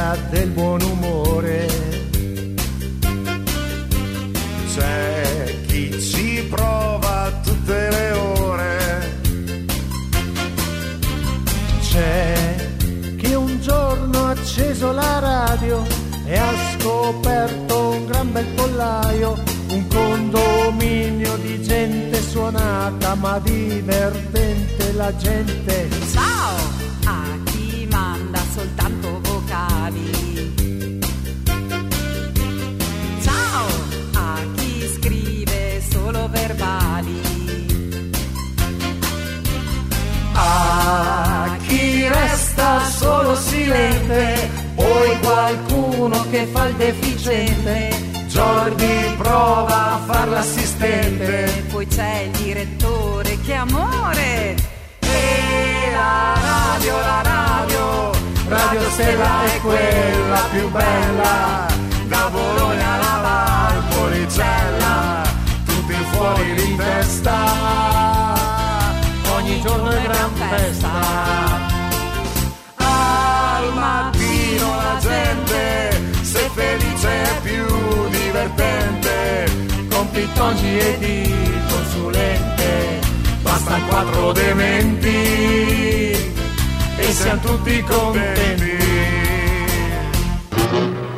Cerca del buon umore. C'è chi ci prova tutte le ore. C'è chi un giorno ha acceso la radio e ha scoperto un gran bel pollaio, un condominio di gente suonata ma divertente la gente. Ciao vocali. Ciao a chi scrive solo verbali. A chi resta solo silente, poi qualcuno che fa il deficiente. Jordi prova a far l'assistente. Poi c'è il direttore, che amore! E la radio, la radio, Radio Stella è quella più bella. Da Bologna alla Valpolicella, tutti fuori di testa. Ogni giorno è gran festa. Al mattino la gente, se felice è più divertente. Con pittongi e di consulente, basta quattro dementi e siamo tutti contenti.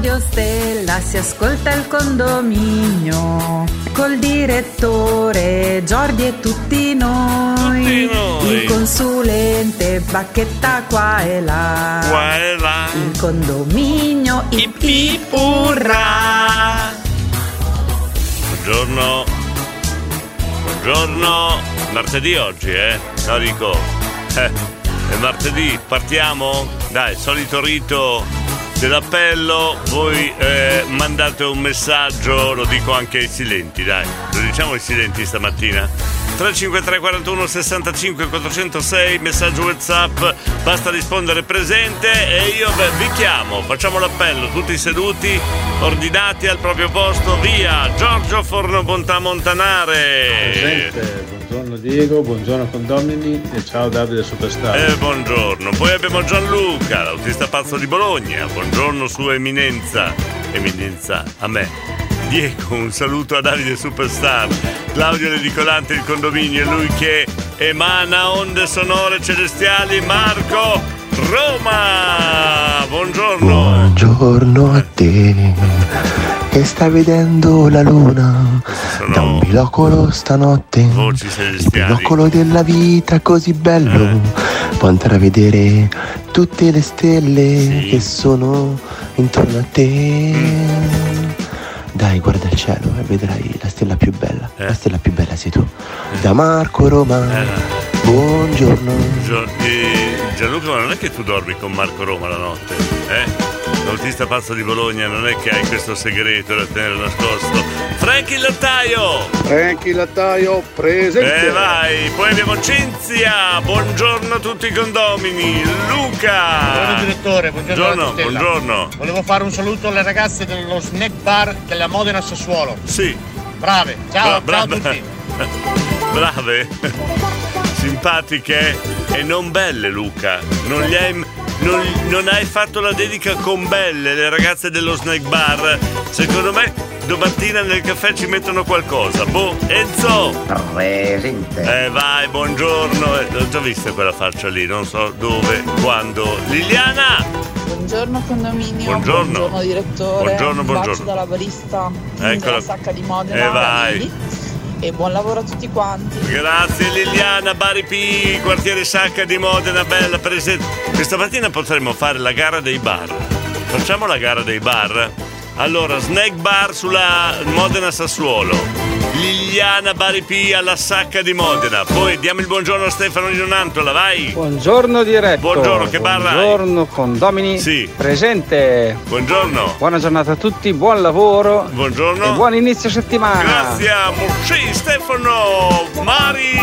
Radio Stella si ascolta il condominio col direttore Giordi e tutti noi. Tutti noi. Il consulente Bacchetta qua e là. Qua e là. Il condominio ip ip urrà. Buongiorno. Buongiorno. Martedì oggi, eh? No, dico. Eh, è martedì, partiamo? Dai, solito rito dell'appello. Voi eh, mandate un messaggio, lo dico anche ai silenti, dai. Lo diciamo ai silenti stamattina. 353 41 65 406 messaggio whatsapp basta rispondere presente e io beh, vi chiamo facciamo l'appello tutti seduti ordinati al proprio posto via Giorgio Forno Bontà Montanare Presente, buongiorno Diego, buongiorno condomini e ciao Davide Superstar. Eh, buongiorno. Poi abbiamo Gianluca, l'autista pazzo di Bologna. Buongiorno, Sua Eminenza. Eminenza, a me. Diego, un saluto a Davide Superstar. Claudio l'edicolante il condominio, lui che emana onde sonore celestiali. Marco Roma. Buongiorno. Buongiorno a te che stai vedendo la luna da un binocolo stanotte. Il binocolo della vita così bello. Puoi andare a vedere tutte le stelle che sono intorno a te. Dai, guarda il cielo e vedrai la stella più bella. La stella più bella sei tu. Da Marco Roma. Buongiorno. Gio- eh, Gianluca, ma non è che tu dormi con Marco Roma la notte, eh? L'autista pazzo di Bologna, non è che hai questo segreto da tenere nascosto. Franchi il lattaio! Franchi Lattaio presente. Eh vai, poi abbiamo Cinzia, buongiorno a tutti i condomini, Luca! Buongiorno direttore, buongiorno, Buongiorno. Volevo fare un saluto alle ragazze dello snack bar della Modena Sassuolo. Sì. Brave, ciao, Bra- ciao a bra- tutti. Brave. simpatiche e non belle, Luca. Non, gli hai, non, non hai fatto la dedica con belle, le ragazze dello snack bar. Secondo me domattina nel caffè ci mettono qualcosa. Boh, Enzo! Presente. Eh vai, buongiorno. Eh, L'ho già vista quella faccia lì, non so dove, quando. Liliana! Buongiorno condominio, Buongiorno. direttore, Buongiorno, un buongiorno. bacio dalla barista Eccola. della sacca di Modena, E vai. Lili. E buon lavoro a tutti quanti. Grazie Liliana, Bari P, quartiere Sacca di Modena, bella presente. Questa mattina potremmo fare la gara dei bar. Facciamo la gara dei bar? Allora, snack bar sulla Modena Sassuolo. Liliana Bari P alla Sacca di Modena. Poi diamo il buongiorno a Stefano Nonantola, vai. Buongiorno diretto. Buongiorno, che bar hai? Buongiorno condomini. Sì. Presente. Buongiorno. Buona giornata a tutti, buon lavoro. Buongiorno. E buon inizio settimana. Grazie, sì, Stefano, Mari.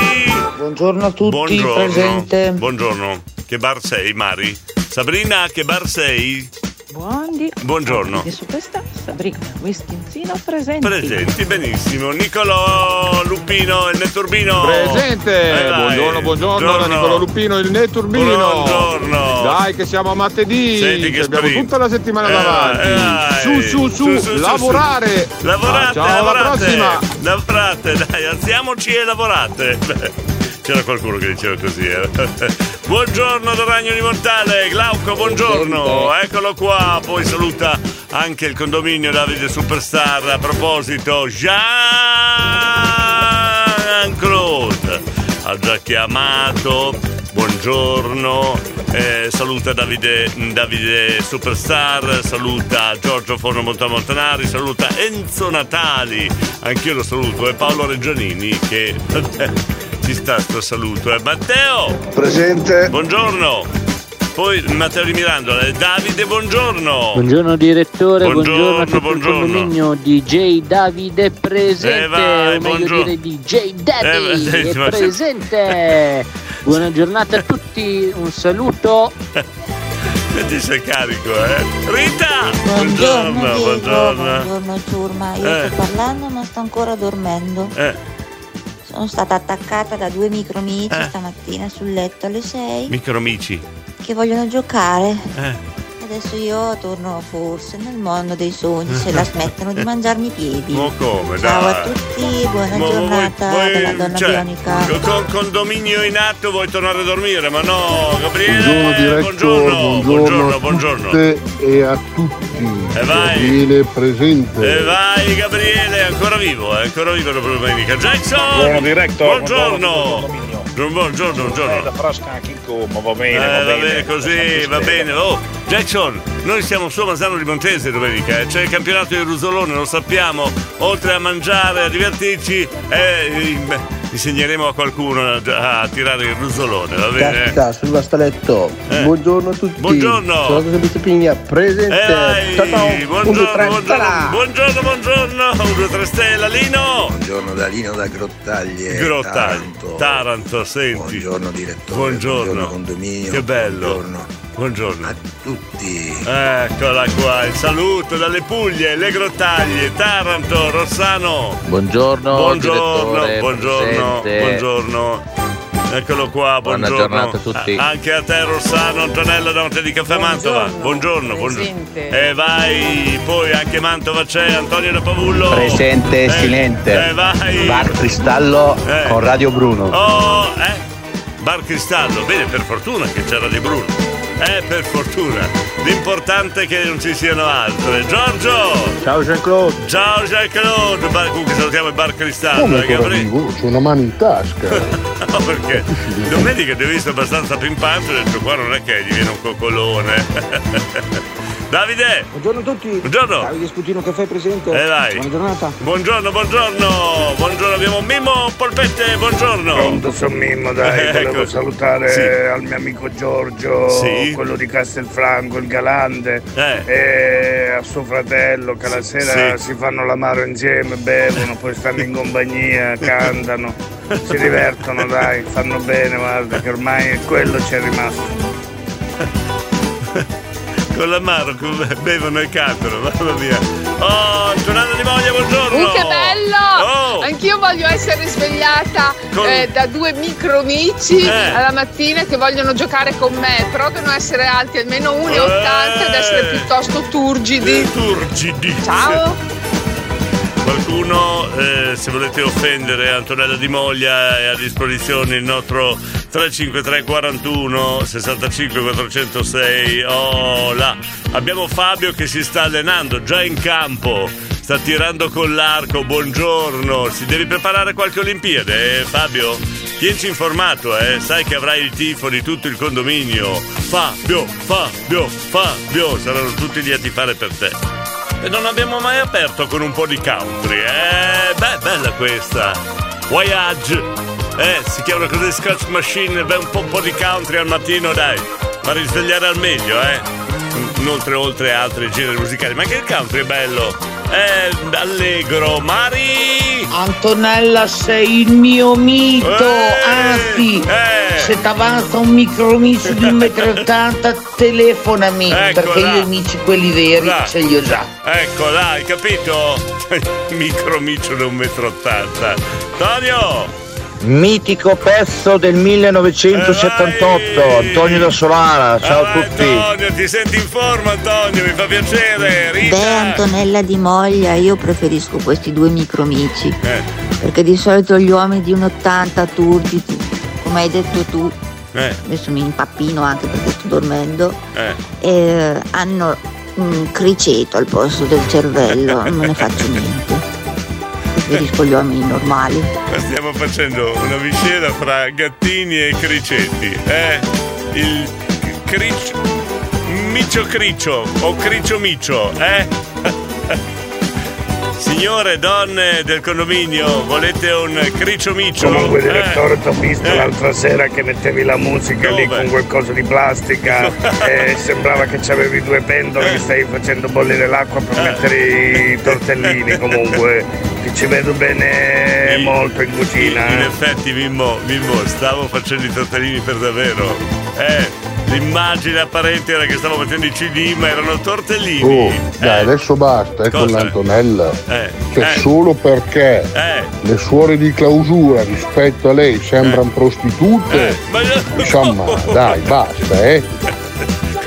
Buongiorno a tutti, Buongiorno. presente. Buongiorno. Che bar sei, Mari? Sabrina, che bar sei? Buondì. Buongiorno. Di Superstar, Sabrina Whiskinzino presenti. Presenti, benissimo. Nicolò Lupino, il netturbino. Presente! Eh, buongiorno, buongiorno, da Nicolò Lupino, il Neturbino. Buongiorno. Dai che siamo a martedì, Senti che abbiamo sprint. tutta la settimana Eh, davanti. eh, su, su, su, Su, su, su, lavorare. su. Lavorate, Ah, ciao, alla lavorate. prossima. Lavorate, dai, alziamoci e lavorate. C'era qualcuno che diceva così. eh. buongiorno da Ragno di Montale, Glauco, buongiorno. Eccolo qua. Poi saluta anche il condominio Davide Superstar. A proposito, Jean-Claude ha già chiamato. Buongiorno, eh, saluta Davide, Davide Superstar, saluta Giorgio Forno Montamontanari, saluta Enzo Natali, anch'io lo saluto, e Paolo Reggianini che ci sta sto saluto. Eh, Matteo! Presente. Buongiorno! Poi Matteo di Mirandola, e Davide, buongiorno! Buongiorno direttore, buongiorno, Buongiorno, buongiorno. il condominio DJ Davide presente, Eh, vai, o meglio buongiorno. dire DJ Daddy Eh, è se- presente. Buona giornata a tutti, un saluto. Senti sei carico, eh? Rita! Buongiorno, Diego, buongiorno. buongiorno io Eh. sto parlando ma sto ancora dormendo. Eh, Sono stata attaccata da due micromici Eh. stamattina sul letto alle 6 micromici. che vogliono giocare. Eh. Adesso io torno forse nel mondo dei sogni se la smettono di mangiarmi i piedi. Ma come, Ciao dai? a tutti, buona Ma voi- giornata voi- dalla donna cioè, bionica. Con condominio in atto vuoi tornare a dormire, ma no, Gabriele. Buongiorno diretto, buongiorno, buongiorno, buongiorno. a tutte e a tutti. E vai. Gabriele presente. E vai Gabriele, è ancora vivo, è ancora vivo la domenica. Jackson! Buongiorno, diretto. Buongiorno! Buongiorno, buongiorno. La frasca anche in coma, va bene, Eh, va bene. così, va bene. Oh, Jackson, noi siamo su a Mazzano di Montese domenica, eh. c'è il campionato di Ruzzolone, lo sappiamo. Oltre a mangiare, a divertirci, eh, insegneremo a qualcuno a, a tirare il ruzzolone, va bene? Caspita, sul bastaletto. Eh. Buongiorno a tutti. Buongiorno. Sono Giuseppe Pigna, presente. Eh, ciao buongiorno, buongiorno, buongiorno, buongiorno, un, due, tre stella, Lino! Buongiorno da Lino da Grottaglie. Grottaglie, Taranto. Taranto, senti. Buongiorno direttore. Buongiorno. condominio. Che bello. Buongiorno. Buongiorno. A tutti. Eccola qua, il saluto dalle Puglie, le Grottaglie, Taranto, Rossano. Buongiorno, Buongiorno, buongiorno, presente. buongiorno. Eccolo qua, Buona buongiorno. giornata a tutti. A- anche a te Rossano, Antonella da Monte di Caffè Mantova. Buongiorno, buongiorno. E vai, poi anche Mantova c'è, Antonio da Pavullo. Presente, Eh, silente. Eh, vai. Bar Cristallo Eh. con Radio Bruno. Oh, eh? Bar Cristallo, bene, per fortuna che c'era di Bruno. Eh, per fortuna. L'importante è che non ci siano altre. Giorgio! Ciao Jean-Claude. Ciao Jean-Claude! Bar, comunque salutiamo il Bar Cristallo, Come eh? C'ho una mano in tasca. No, perché domenica ti ho visto abbastanza pimpante ho detto qua non è che gli viene un coccolone. Davide! Buongiorno a tutti. Buongiorno. Davide Sputino Caffè presente. Eh, vai. Buona giornata. Buongiorno, buongiorno! Buongiorno, abbiamo Mimmo Polpette, buongiorno! Pronto, sono Mimmo, dai, Eh, volevo ecco. salutare Sì. al mio amico Giorgio, Sì. quello di Castelfranco, il Galante, Eh. e a suo fratello che la sera Sì. si fanno l'amaro insieme, bevono, poi stanno in compagnia, cantano, si divertono, dai, fanno bene, guarda, che ormai quello ci è rimasto. con l'amaro, con- bevono e cantano, mamma mia. Oh, Antonella di Moglia, buongiorno. Uh, che bello! Oh. Anch'io voglio essere svegliata Con- eh, da due micromici Eh. alla mattina che vogliono giocare con me, però devono essere alti almeno 1,80 ed essere piuttosto turgidi. Turgidi. Ciao! Qualcuno, eh, se volete offendere Antonella Di Moglia, è a disposizione il nostro 353 41 65 406. Oh là! Abbiamo Fabio che si sta allenando già in campo. Sta tirando con l'arco, buongiorno. Si devi preparare qualche Olimpiade, eh, Fabio? Tienci informato, eh. Sai che avrai il tifo di tutto il condominio. Fabio, Fabio, Fabio. Saranno tutti lì a tifare per te. E non abbiamo mai aperto con un po' di country, eh? Beh, bella questa. Voyage. Eh, si chiama così Scotch Machine, beh, un po', un po' di country al mattino, dai. Fa risvegliare al meglio, eh? Inoltre, oltre altri generi musicali. Ma anche il country è bello. Eh, allegro. Mari! Antonella sei il mio mito, anzi, se ti avanza un micromicio di 1,80 m telefonami, Ecco perché là. io amici quelli veri Là. ce li ho già. Ecco, dai, capito? Micromicio da 1,80 m. Tonio! Mitico pezzo del 1978, Antonio da Solana, ciao a tutti. Antonio, ti senti in forma, Antonio? Mi fa piacere. Beh, Rita! Antonella di Moglia, io preferisco questi due micromici. Eh. Perché di solito gli uomini di un 80 turchi, come hai detto tu, Eh. adesso mi impappino anche perché sto dormendo, Eh. eh, hanno un criceto al posto del cervello, non me ne faccio niente. Gli uomini normali. Ma Stiamo facendo una miscela fra gattini e cricetti. Eh? Il cricio. Micio cricio o cricio micio, eh? Signore, donne del condominio, volete un cricio micio? Comunque Eh? direttore ti ho visto Eh. l'altra sera che mettevi la musica lì Dove? con qualcosa di plastica e sembrava che c'avevi due pendole che stavi facendo bollire l'acqua per mettere i tortellini comunque ti ci vedo bene molto in cucina In eh. effetti, Mimmo, Mimmo, stavo facendo i tortellini per davvero. Eh, l'immagine apparente era che stavo facendo i CD, ma erano tortellini. Oh, dai, adesso basta, eh, con Cosa? l'Antonella. Eh, Cioè, eh. solo perché Eh. le suore di clausura rispetto a lei sembrano prostitute, Eh, Ma insomma, dai, basta, eh.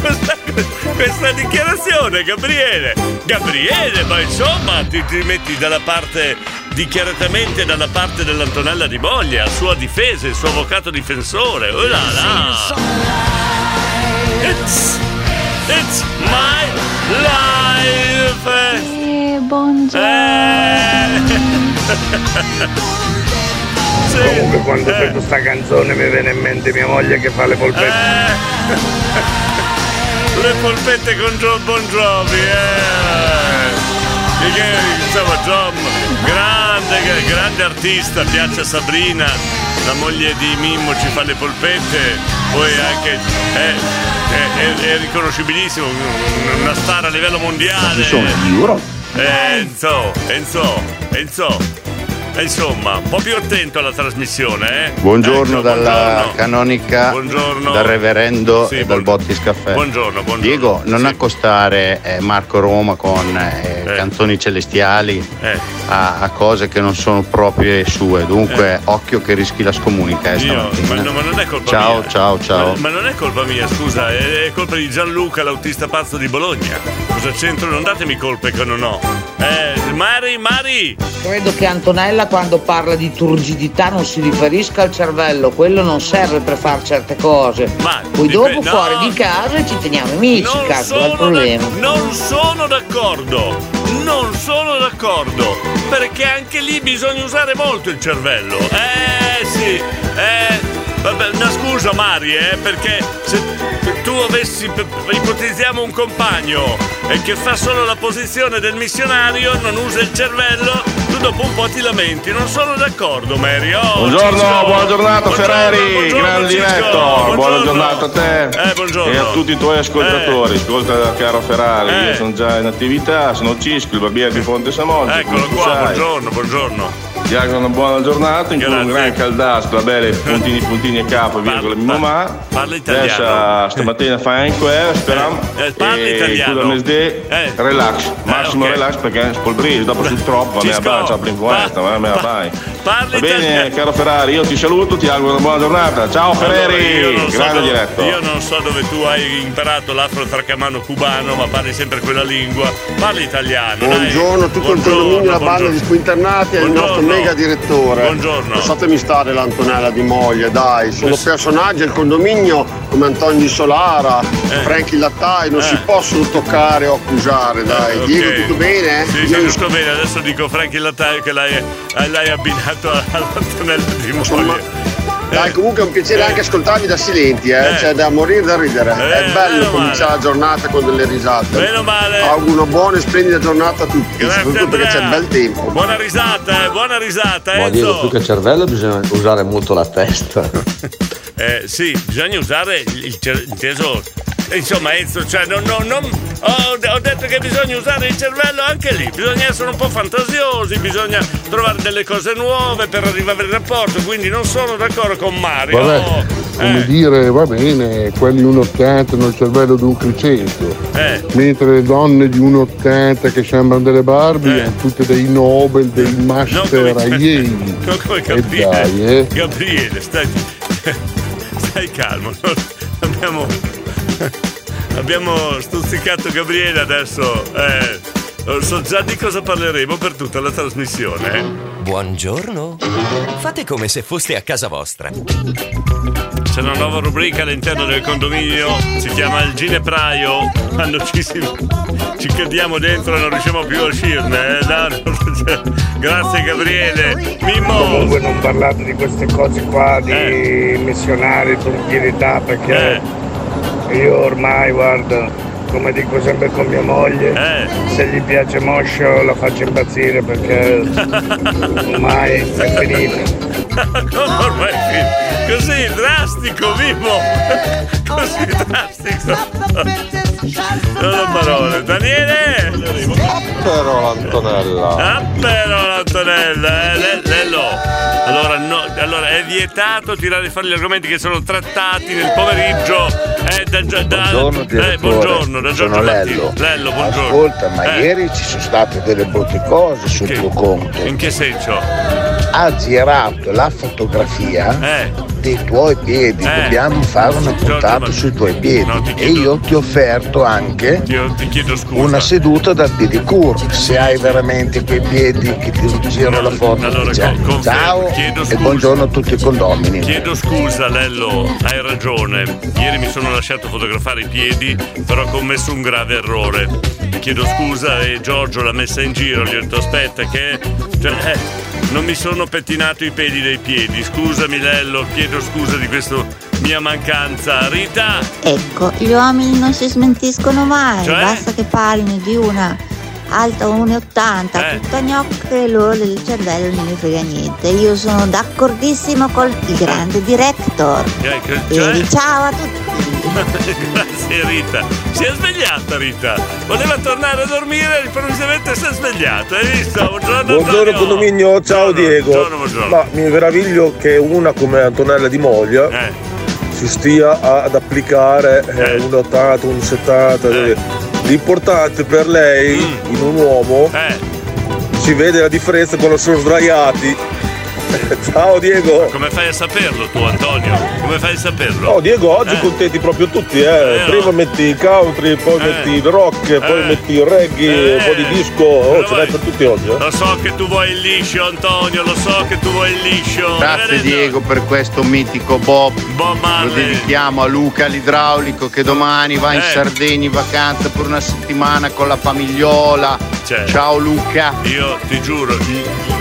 questa, questa dichiarazione, Gabriele. Gabriele, ma insomma, ti, ti metti dalla parte, dichiaratamente dalla parte dell'Antonella di Moglia, a sua difesa, il suo avvocato difensore. Oh là là. It's, it's my life. Eh, comunque quando sento sta canzone mi viene in mente mia moglie che fa le polpette. Le polpette con John Bon Jovi, eh. Che, insomma, John, grande, grande artista, piace a Sabrina, la moglie di Mimmo ci fa le polpette, poi anche è, è- è- è riconoscibilissimo, una star a livello mondiale. Enzo, Enzo, Enzo. E insomma, un po' più attento alla trasmissione, eh? Buongiorno Ecco, dalla buongiorno. canonica, Buongiorno. dal reverendo Sì, e dal Bottis Caffè. Buongiorno, buongiorno. Diego, non accostare eh, Marco Roma con eh, canzoni celestiali a, a cose che non sono proprie sue. Dunque, occhio che rischi la scomunica eh, Io, ma, no, ma non è colpa ciao, mia. ciao, ciao. Ma, ma non è colpa mia, scusa, è, è colpa di Gianluca, l'autista pazzo di Bologna. Cosa c'entro? Non datemi colpe che non ho. Eh, Mari, Mari! Credo che Antonella quando parla di turgidità non si riferisca al cervello, quello non serve per fare certe cose. Poi dip- dopo no. fuori di casa ci teniamo amici, cazzo, è il problema. d'ac- non sono d'accordo, non sono d'accordo, perché anche lì bisogna usare molto il cervello. Eh sì, eh, vabbè, una scusa Mari, eh, perché se tu avessi, ipotizziamo un compagno e che fa solo la posizione del missionario, non usa il cervello, tu dopo un po' ti lamenti, non sono d'accordo Mary. Oh, Buongiorno, Cisco. buona giornata Buongiorno, Ferrari, buongiorno, grande Buongiorno. buona giornata a te Eh, e a tutti i tuoi ascoltatori. Ascolta caro Ferrari, Eh. io sono già in attività, sono Cisco, il barbiere di Ponte Samoggia. Eccolo qua, sai. buongiorno, buongiorno. Ti auguro una buona giornata in cui un gran caldastro, bene, puntini puntini a capo, virgola mia mamma. Parla italiano. Adesso stamattina fai qua, speriamo. eh, parla e italiano. chiudo il mese Eh. relax, massimo ok. relax perché spolbrise, dopo sul troppo, a me Cisco, abbacia, l'influenza, ma a me abbai. Parli Va bene, italiano. caro Ferrari, io ti saluto, ti auguro una buona giornata. Ciao so grande diretto. Io non so dove tu hai imparato l'afro-tracamano cubano, ma parli sempre quella lingua. Parli italiano. Buongiorno a tutto il condominio, la banda di squinternati il nostro Mega direttore. Buongiorno. Lasciatemi stare l'Antonella di Moglie, dai, sono Yes. personaggi del condominio come Antonio di Solara, Franchi Lattai, non si possono toccare o accusare, dai. Eh, ok. Diego, tutto bene? Sì, sì, tutto bene. Adesso dico Franchi Lattaio che l'hai, eh, l'hai abbinato all'Antonella di Moglie. Dai, comunque è un piacere Eh. anche ascoltarvi da silenti, eh, Eh. cioè da morire da ridere. Eh, è bello cominciare la giornata con delle risate. Meno male. Auguro una buona e splendida giornata a tutti, Grazie, soprattutto perché c'è Andrea. bel tempo. Buona risata, eh, buona risata, Ma Enzo. più che cervello bisogna usare molto la testa. Eh, sì, bisogna usare il, il cer- inteso. Insomma, Enzo, cioè, non, non- non- ho, ho detto che bisogna usare il cervello anche lì, bisogna essere un po' fantasiosi, bisogna trovare delle cose nuove per arrivare al rapporto, quindi non sono d'accordo con Mario. Vabbè, Oh, come dire, va bene, quelli 1,80 hanno il cervello di un criceto, eh, mentre le donne di 1,80 che sembrano delle Barbie hanno tutte dei Nobel, dei Master a Yale. non come E Gabriele. dai, eh. Gabriele, stai, stai calmo. non- Abbiamo, abbiamo stuzzicato Gabriele adesso. Eh, so già di cosa parleremo per tutta la trasmissione. eh. Buongiorno. Fate come se foste a casa vostra. C'è una nuova rubrica all'interno del condominio, si chiama il ginepraio. Quando ci, si- ci cadiamo dentro e non riusciamo più a uscirne. eh. No, no, cioè, grazie Gabriele. Mimmo! Comunque non parlate di queste cose qua di Eh. missionari, turchirità, perché io ormai guarda, come dico sempre con mia moglie, Eh. se gli piace Moscio la faccio impazzire perché ormai è finita. Come ormai è finito? Così drastico, Mimmo! Così drastico! Non ho parole. Daniele! Però l'Antonella. Ah, però l'Antonella, eh, Le- Lello. Allora, no, allora, è vietato tirare fuori gli argomenti che sono trattati nel pomeriggio. Eh, da, da, da- Buongiorno eh, buongiorno, da Giorgio Martino. Lello. Lello, buongiorno. Ascolta, ma Eh, ieri ci sono state delle brutte cose sul Che- tuo conto. In che senso? Ha girato la fotografia dei tuoi piedi. Eh. Dobbiamo fare una puntata sui tuoi piedi. e io ti ho offerto anche Io ti chiedo scusa. una seduta da pedicure. Se hai veramente quei piedi che ti giro la foto. allora, Cioè, con- ciao chiedo e buongiorno a tutti i condomini. Chiedo scusa Lello, hai ragione. Ieri mi sono lasciato fotografare i piedi, però ho commesso un grave errore. Chiedo scusa e Giorgio l'ha messa in giro, gli ho detto aspetta che. Cioè, eh, non mi sono pettinato i peli dei piedi. Scusami Lello, chiedo scusa di questa mia mancanza. Rita! Ecco, gli uomini non si smentiscono mai, Cioè? basta che parlino di una alta 1,80, Eh. tutta gnocca e loro del cervello non ne frega niente. Io sono d'accordissimo con il grande director. Eh, che- cioè- E ciao a tutti. Grazie Rita. Si è svegliata Rita. Voleva tornare a dormire, improvvisamente si è svegliata. Hai visto? Buongiorno Buongiorno condominio, ciao Diego. buongiorno, buongiorno. Ma mi meraviglio che una come Antonella Di Moglia Eh. Si stia ad applicare eh, un 80, un 70. Eh. L'importante per lei, Mm. in un uomo, si vede la differenza quando sono sdraiati. ciao Diego. Come fai a saperlo tu Antonio? Come fai a saperlo? Oh Diego, oggi Eh. contenti proprio tutti, eh. Eh, Prima no. metti country, poi Eh. metti il rock, poi Eh. metti il reggae, un po' di disco. Oh, ce l'hai per tutti oggi, eh. Lo so che tu vuoi il liscio Antonio, lo so che tu vuoi il liscio. Grazie? Diego per questo mitico Bob. Lo Marley. dedichiamo a Luca l'idraulico che domani va in Eh. Sardegna in vacanza per una settimana con la famigliola. Cioè, Ciao Luca. Io ti giuro,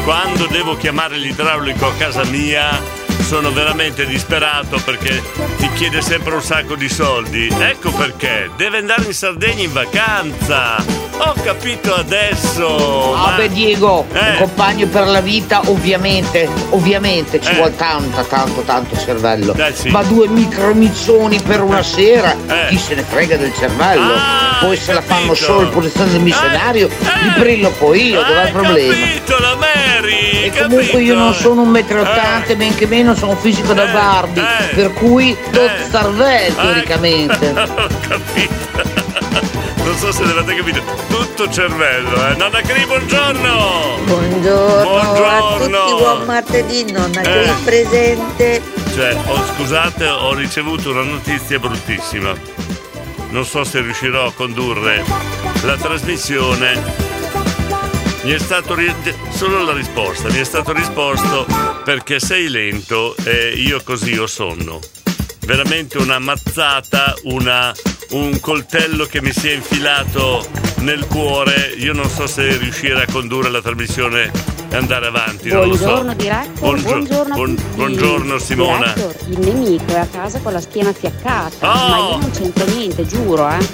quando devo chiamare l'idraulico a casa mia sono veramente disperato perché ti chiede sempre un sacco di soldi. Ecco perché, deve andare in Sardegna in vacanza. Ho capito adesso. ma- Vabbè Diego, Eh. un compagno per la vita ovviamente, ovviamente ci Eh. vuole tanto, tanto, tanto cervello. Dai, sì. Ma due micromizzoni per una sera, Eh. chi se ne frega del cervello? Ah, poi se la fanno capito. solo in posizione del missionario, li brillo poi io, dov'è il problema? capito la Mary! E comunque io non sono un metro e ottanta, men che meno sono un fisico da Barbie, per cui tot starvel teoricamente. Ho capito. Non so se l'avete capito. Tutto cervello, eh. Nonna Cri, buongiorno! Buongiorno, a Buongiorno. tutti, buon martedì, nonna Eh. Cri presente. Cioè, ho, scusate, ho ricevuto una notizia bruttissima. Non so se riuscirò a condurre la trasmissione. Mi è stato ri- solo la risposta, mi è stato risposto perché sei lento e io così ho sonno. Veramente una mazzata, una- un coltello che mi si è infilato nel cuore. Io non so se riuscire a condurre la trasmissione e andare avanti. non lo so. Buongiorno diretto, Buongio- buongiorno buon- buongiorno Simona. Diretto, il nemico è a casa con la schiena fiaccata, Oh! ma io non c'entro niente, giuro, eh.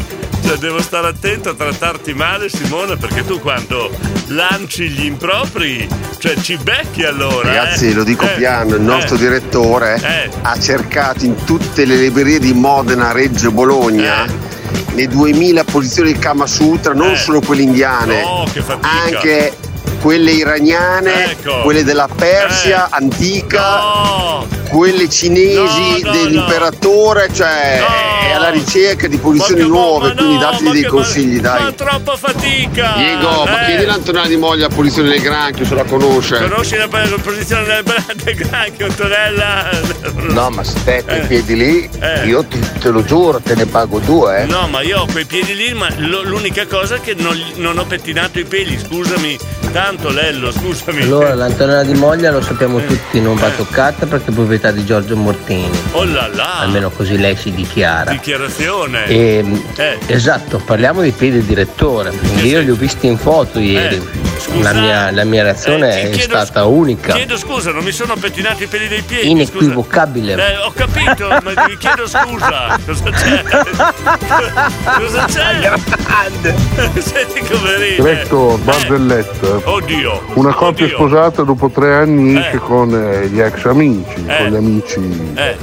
Cioè, devo stare attento a trattarti male, Simona, perché tu quando lanci gli impropri, cioè ci becchi allora. Ragazzi, eh. lo dico Eh, piano, il nostro eh, direttore Eh. ha cercato in tutte le librerie di Modena, Reggio Bologna Eh. le 2000 posizioni del Kama Sutra, non solo quelle indiane, Oh, che fatica. anche quelle iraniane, Ecco. quelle della Persia antica, quelle cinesi No, no, dell'imperatore, cioè è alla ricerca di posizioni nuove, quindi dategli dei consigli, Ma dai. troppa fatica! Diego, ma Eh. chiedi l'Antonella di Moglia la posizione del granchio se la conosce. Conosci la posizione del, del granchio, Antonella? No, ma aspetta, Eh. i piedi lì, Eh. io ti- te lo giuro, te ne pago due, eh. No, ma io ho quei piedi lì, ma l'unica cosa è che non, non ho pettinato i peli, scusami. Tanto Lello, scusami. Allora, l'Antonella di Moglia lo sappiamo tutti, non va toccata perché è proprietà di Giorgio Mortini. Oh là là! Almeno così lei si dichiara. Dichiarazione. E, Eh. Esatto, parliamo di piedi del direttore. Io li ho visti in foto ieri. la, mia, la mia reazione Eh, è chiedo- stata unica, Chiedo scusa, non mi sono pettinato i peli dei piedi. inequivocabile. Scusa. Eh, ho capito, ma vi chiedo scusa. Cosa c'è? Cosa c'è? Senti come ride. Diretto barzelletta. Oddio. Una coppia Oddio. sposata dopo tre anni Eh. esce con eh, gli ex amici, Eh. con gli amici. Eh,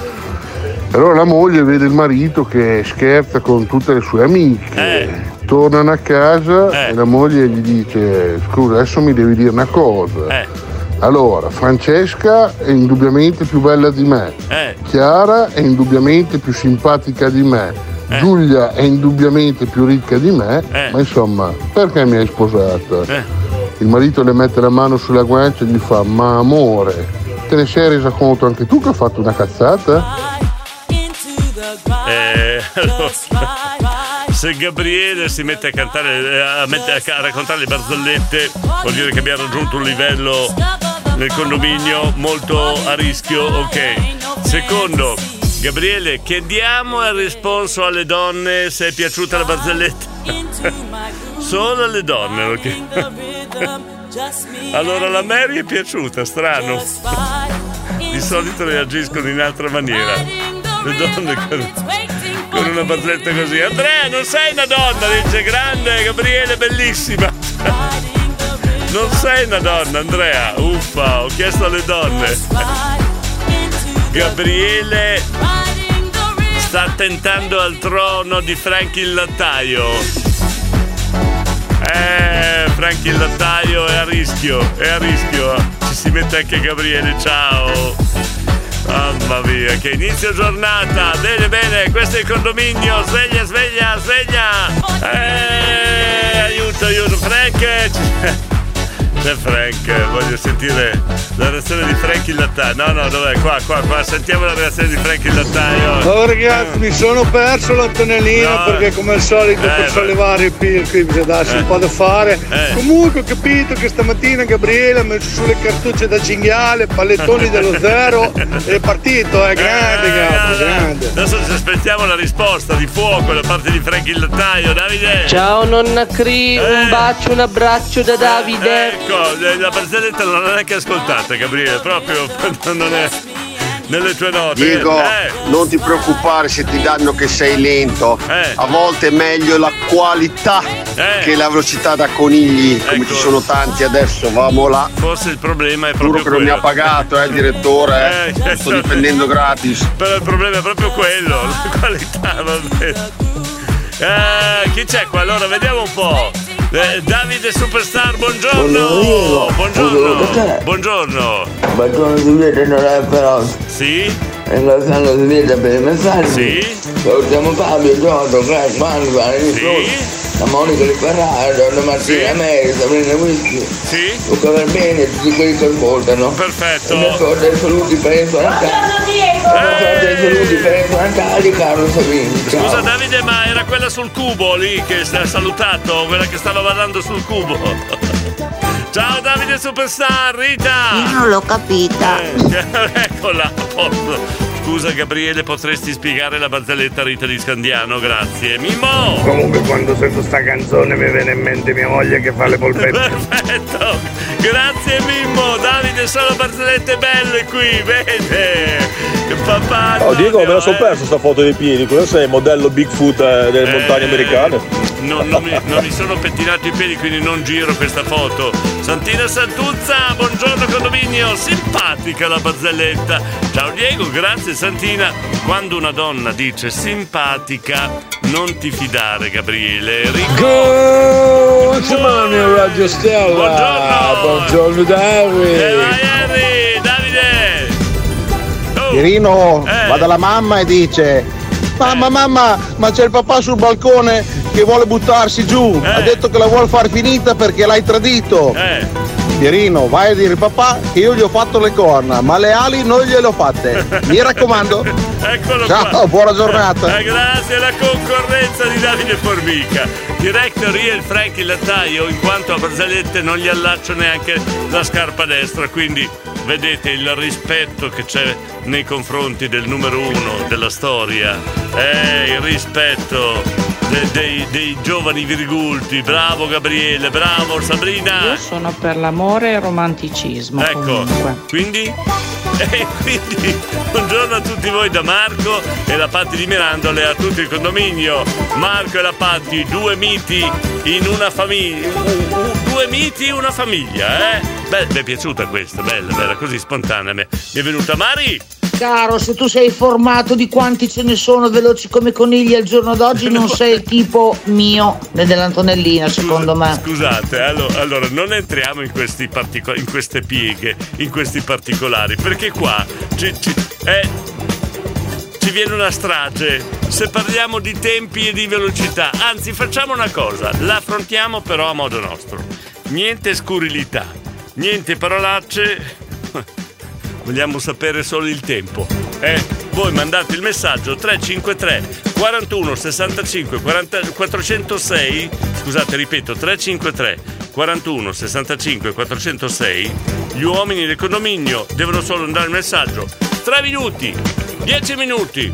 Allora la moglie vede il marito che scherza con tutte le sue amiche. Eh. Tornano a casa e la moglie gli dice scusa adesso mi devi dire una cosa. Eh. Allora, Francesca è indubbiamente più bella di me. eh, Chiara è indubbiamente più simpatica di me. Giulia è indubbiamente più ricca di me. Eh. Ma insomma, perché mi hai sposata? Eh. Il marito le mette la mano sulla guancia e gli fa: Ma amore, te ne sei resa conto anche tu che ho fatto una cazzata? eh, allora, se Gabriele si mette a cantare, eh, a, mette- a raccontare le barzellette, vuol dire che abbiamo raggiunto un livello nel condominio molto a rischio. Ok. Secondo, Gabriele, chiediamo il risponso alle donne se è piaciuta la barzelletta. Solo alle donne, ok? Allora la Mary è piaciuta, strano. Di solito reagiscono in altra maniera. Le donne con, con una barzelletta così. Andrea, non sei una donna, dice grande, Gabriele, bellissima. Non sei una donna, Andrea. Uffa, ho chiesto alle donne. Gabriele sta tentando al trono di Frank il lattaio. Eh, Frank il lattaio è a rischio, è a rischio. Ci si mette anche Gabriele, ciao. Mamma mia, che inizio giornata! Bene, bene, questo è il condominio. Sveglia, sveglia, sveglia! Eh, aiuto, aiuto, Frank! C'è Frank, voglio sentire la reazione di Frank il lattaio. No, no, dov'è? Qua, qua, qua, sentiamo la reazione di Frank il lattaio. Oh ragazzi, mi sono perso l'Antonellino No. perché come al solito Eh, per beh. sollevare il PIL qui bisogna darsi Eh. un po' da fare. Eh. Comunque ho capito che stamattina Gabriele ha messo sulle cartucce da cinghiale, pallettoni dello zero e è partito, eh, grande Gabri, grande. Adesso ci aspettiamo la risposta di fuoco da parte di Frank il lattaio. Davide! Ciao nonna Cri, un bacio, un abbraccio da Davide. Ecco, eh, la barzelletta non l'ho neanche ascoltata, Gabriele, proprio non è. nelle tue note. Diego, Eh, non ti preoccupare se ti danno che sei lento. Eh. A volte è meglio la qualità Eh. che la velocità da conigli, come ci sono tanti adesso. Vamo là. forse il problema è Giuro proprio che non mi ha quello. pagato, eh, direttore. eh. Eh, Sto difendendo gratis. Però il problema è proprio quello, la qualità, va bene. Eh, chi c'è qua? Allora, vediamo un po'. Eh, Davide Superstar, buongiorno! Buongiorno! Buongiorno! Buongiorno Giulietta, non è però. Sì? Ringraziando Giulietta per i messaggi. Sì? Salutiamo Fabio, Giorgio, Greg, Manu, Valerio la Monica di Ferrara, Donna Martina Mary, Sabrina Whisky. Sì? Luca Verbene e tutti quelli che ascoltano. Perfetto. E mi ascolta i saluti per i suoi Natali. Scusa Davide, ma era quella sul cubo lì che si è salutato, quella che stava ballando sul cubo. Ciao Davide Superstar, Rita! Io non l'ho capita. Eh, eccola, posto. Scusa Gabriele, potresti spiegare la barzelletta Rita di Scandiano? Grazie. Mimmo! Comunque quando sento sta canzone mi viene in mente mia moglie che fa le polpette. Perfetto! Grazie Mimmo! Davide, sono barzellette belle qui, vede! Che papà! Oh Diego, me la sono perso sta foto dei piedi, cosa sei? Modello Bigfoot eh, delle montagne americane? Non, non mi, non mi sono pettinato i piedi, quindi non giro questa foto. Santina Santuzza, buongiorno condominio, simpatica la barzelletta. Ciao Diego, grazie Santina. Quando una donna dice simpatica, non ti fidare Gabriele. Rico. Good morning Radio Stella. Buongiorno. Buongiorno David. E Irino Eh. va dalla mamma e dice Mamma, mamma, ma c'è il papà sul balcone che vuole buttarsi giù. Ha detto che la vuole far finita perché l'hai tradito. Eh. Pierino, vai a dire papà che io gli ho fatto le corna, ma le ali non gliele ho fatte. Mi raccomando. Eccolo Ciao, qua. buona giornata. Eh, grazie alla concorrenza di Davide Formica. Director io il Frank il lattaio, in quanto a barzellette non gli allaccio neanche la scarpa destra, quindi vedete il rispetto che c'è nei confronti del numero uno della storia. Eh, il rispetto de- dei, dei giovani virgulti. Bravo Gabriele, bravo Sabrina. Io sono per l'amore e il romanticismo. Ecco, comunque. quindi? E quindi buongiorno a tutti voi da Marco e la Patti di Mirandole a tutto il condominio. Marco e la Patti, due miti in una famiglia. Due miti in una famiglia, eh? Beh, mi è piaciuta questa, bella, bella, così spontanea. Mi mi è venuta Mari? Caro, se tu sei informato di quanti ce ne sono veloci come conigli al giorno d'oggi, non sei il tipo mio né dell'Antonellina, secondo me. Scusate, allo- allora, non entriamo in, questi partico- in queste pieghe, in questi particolari, perché qua ci, ci- eh, ci viene una strage se parliamo di tempi e di velocità. Anzi, facciamo una cosa, la affrontiamo però a modo nostro. Niente scurilità, niente parolacce. Vogliamo sapere solo il tempo. Eh? Voi mandate il messaggio 353 41 65 40 406. Scusate, ripeto, 353 41 65 406. Gli uomini del condominio devono solo andare il messaggio. 3 minuti, 10 minuti,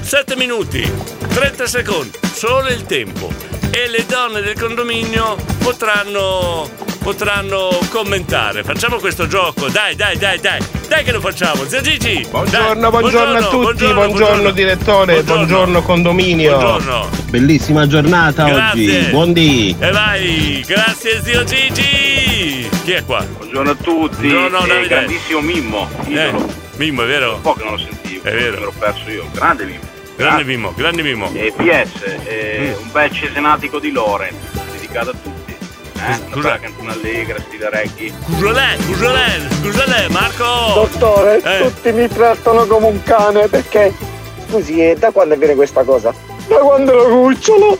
7 minuti, 30 secondi, solo il tempo. E le donne del condominio potranno, potranno commentare. Facciamo questo gioco, dai, dai, dai, dai, dai che lo facciamo. Zio Gigi! Buongiorno, buongiorno, a tutti, buongiorno, direttore, buongiorno, condominio. Buongiorno. Bellissima giornata Grazie. oggi, buon dì. E vai, grazie zio Gigi! Chi è qua? Buongiorno a tutti. No, no, Eh, grandissimo Mimmo. Eh, Mimmo, è vero? Un po' che non lo sentivo. È vero. Me l'ho perso io. Grande Mimmo. Grande Mimmo, grande Mimmo. E PS, eh, Mm. un bel cesenatico di Loren, dedicato a tutti. Eh? Una bella canzone allegra, stile reggae. Cus'è? Cus'è? Cus'è? Marco! Dottore, Eh. tutti mi trattano come un cane perché. Scusi, e da quando avviene questa cosa? Da quando lo cucciolo!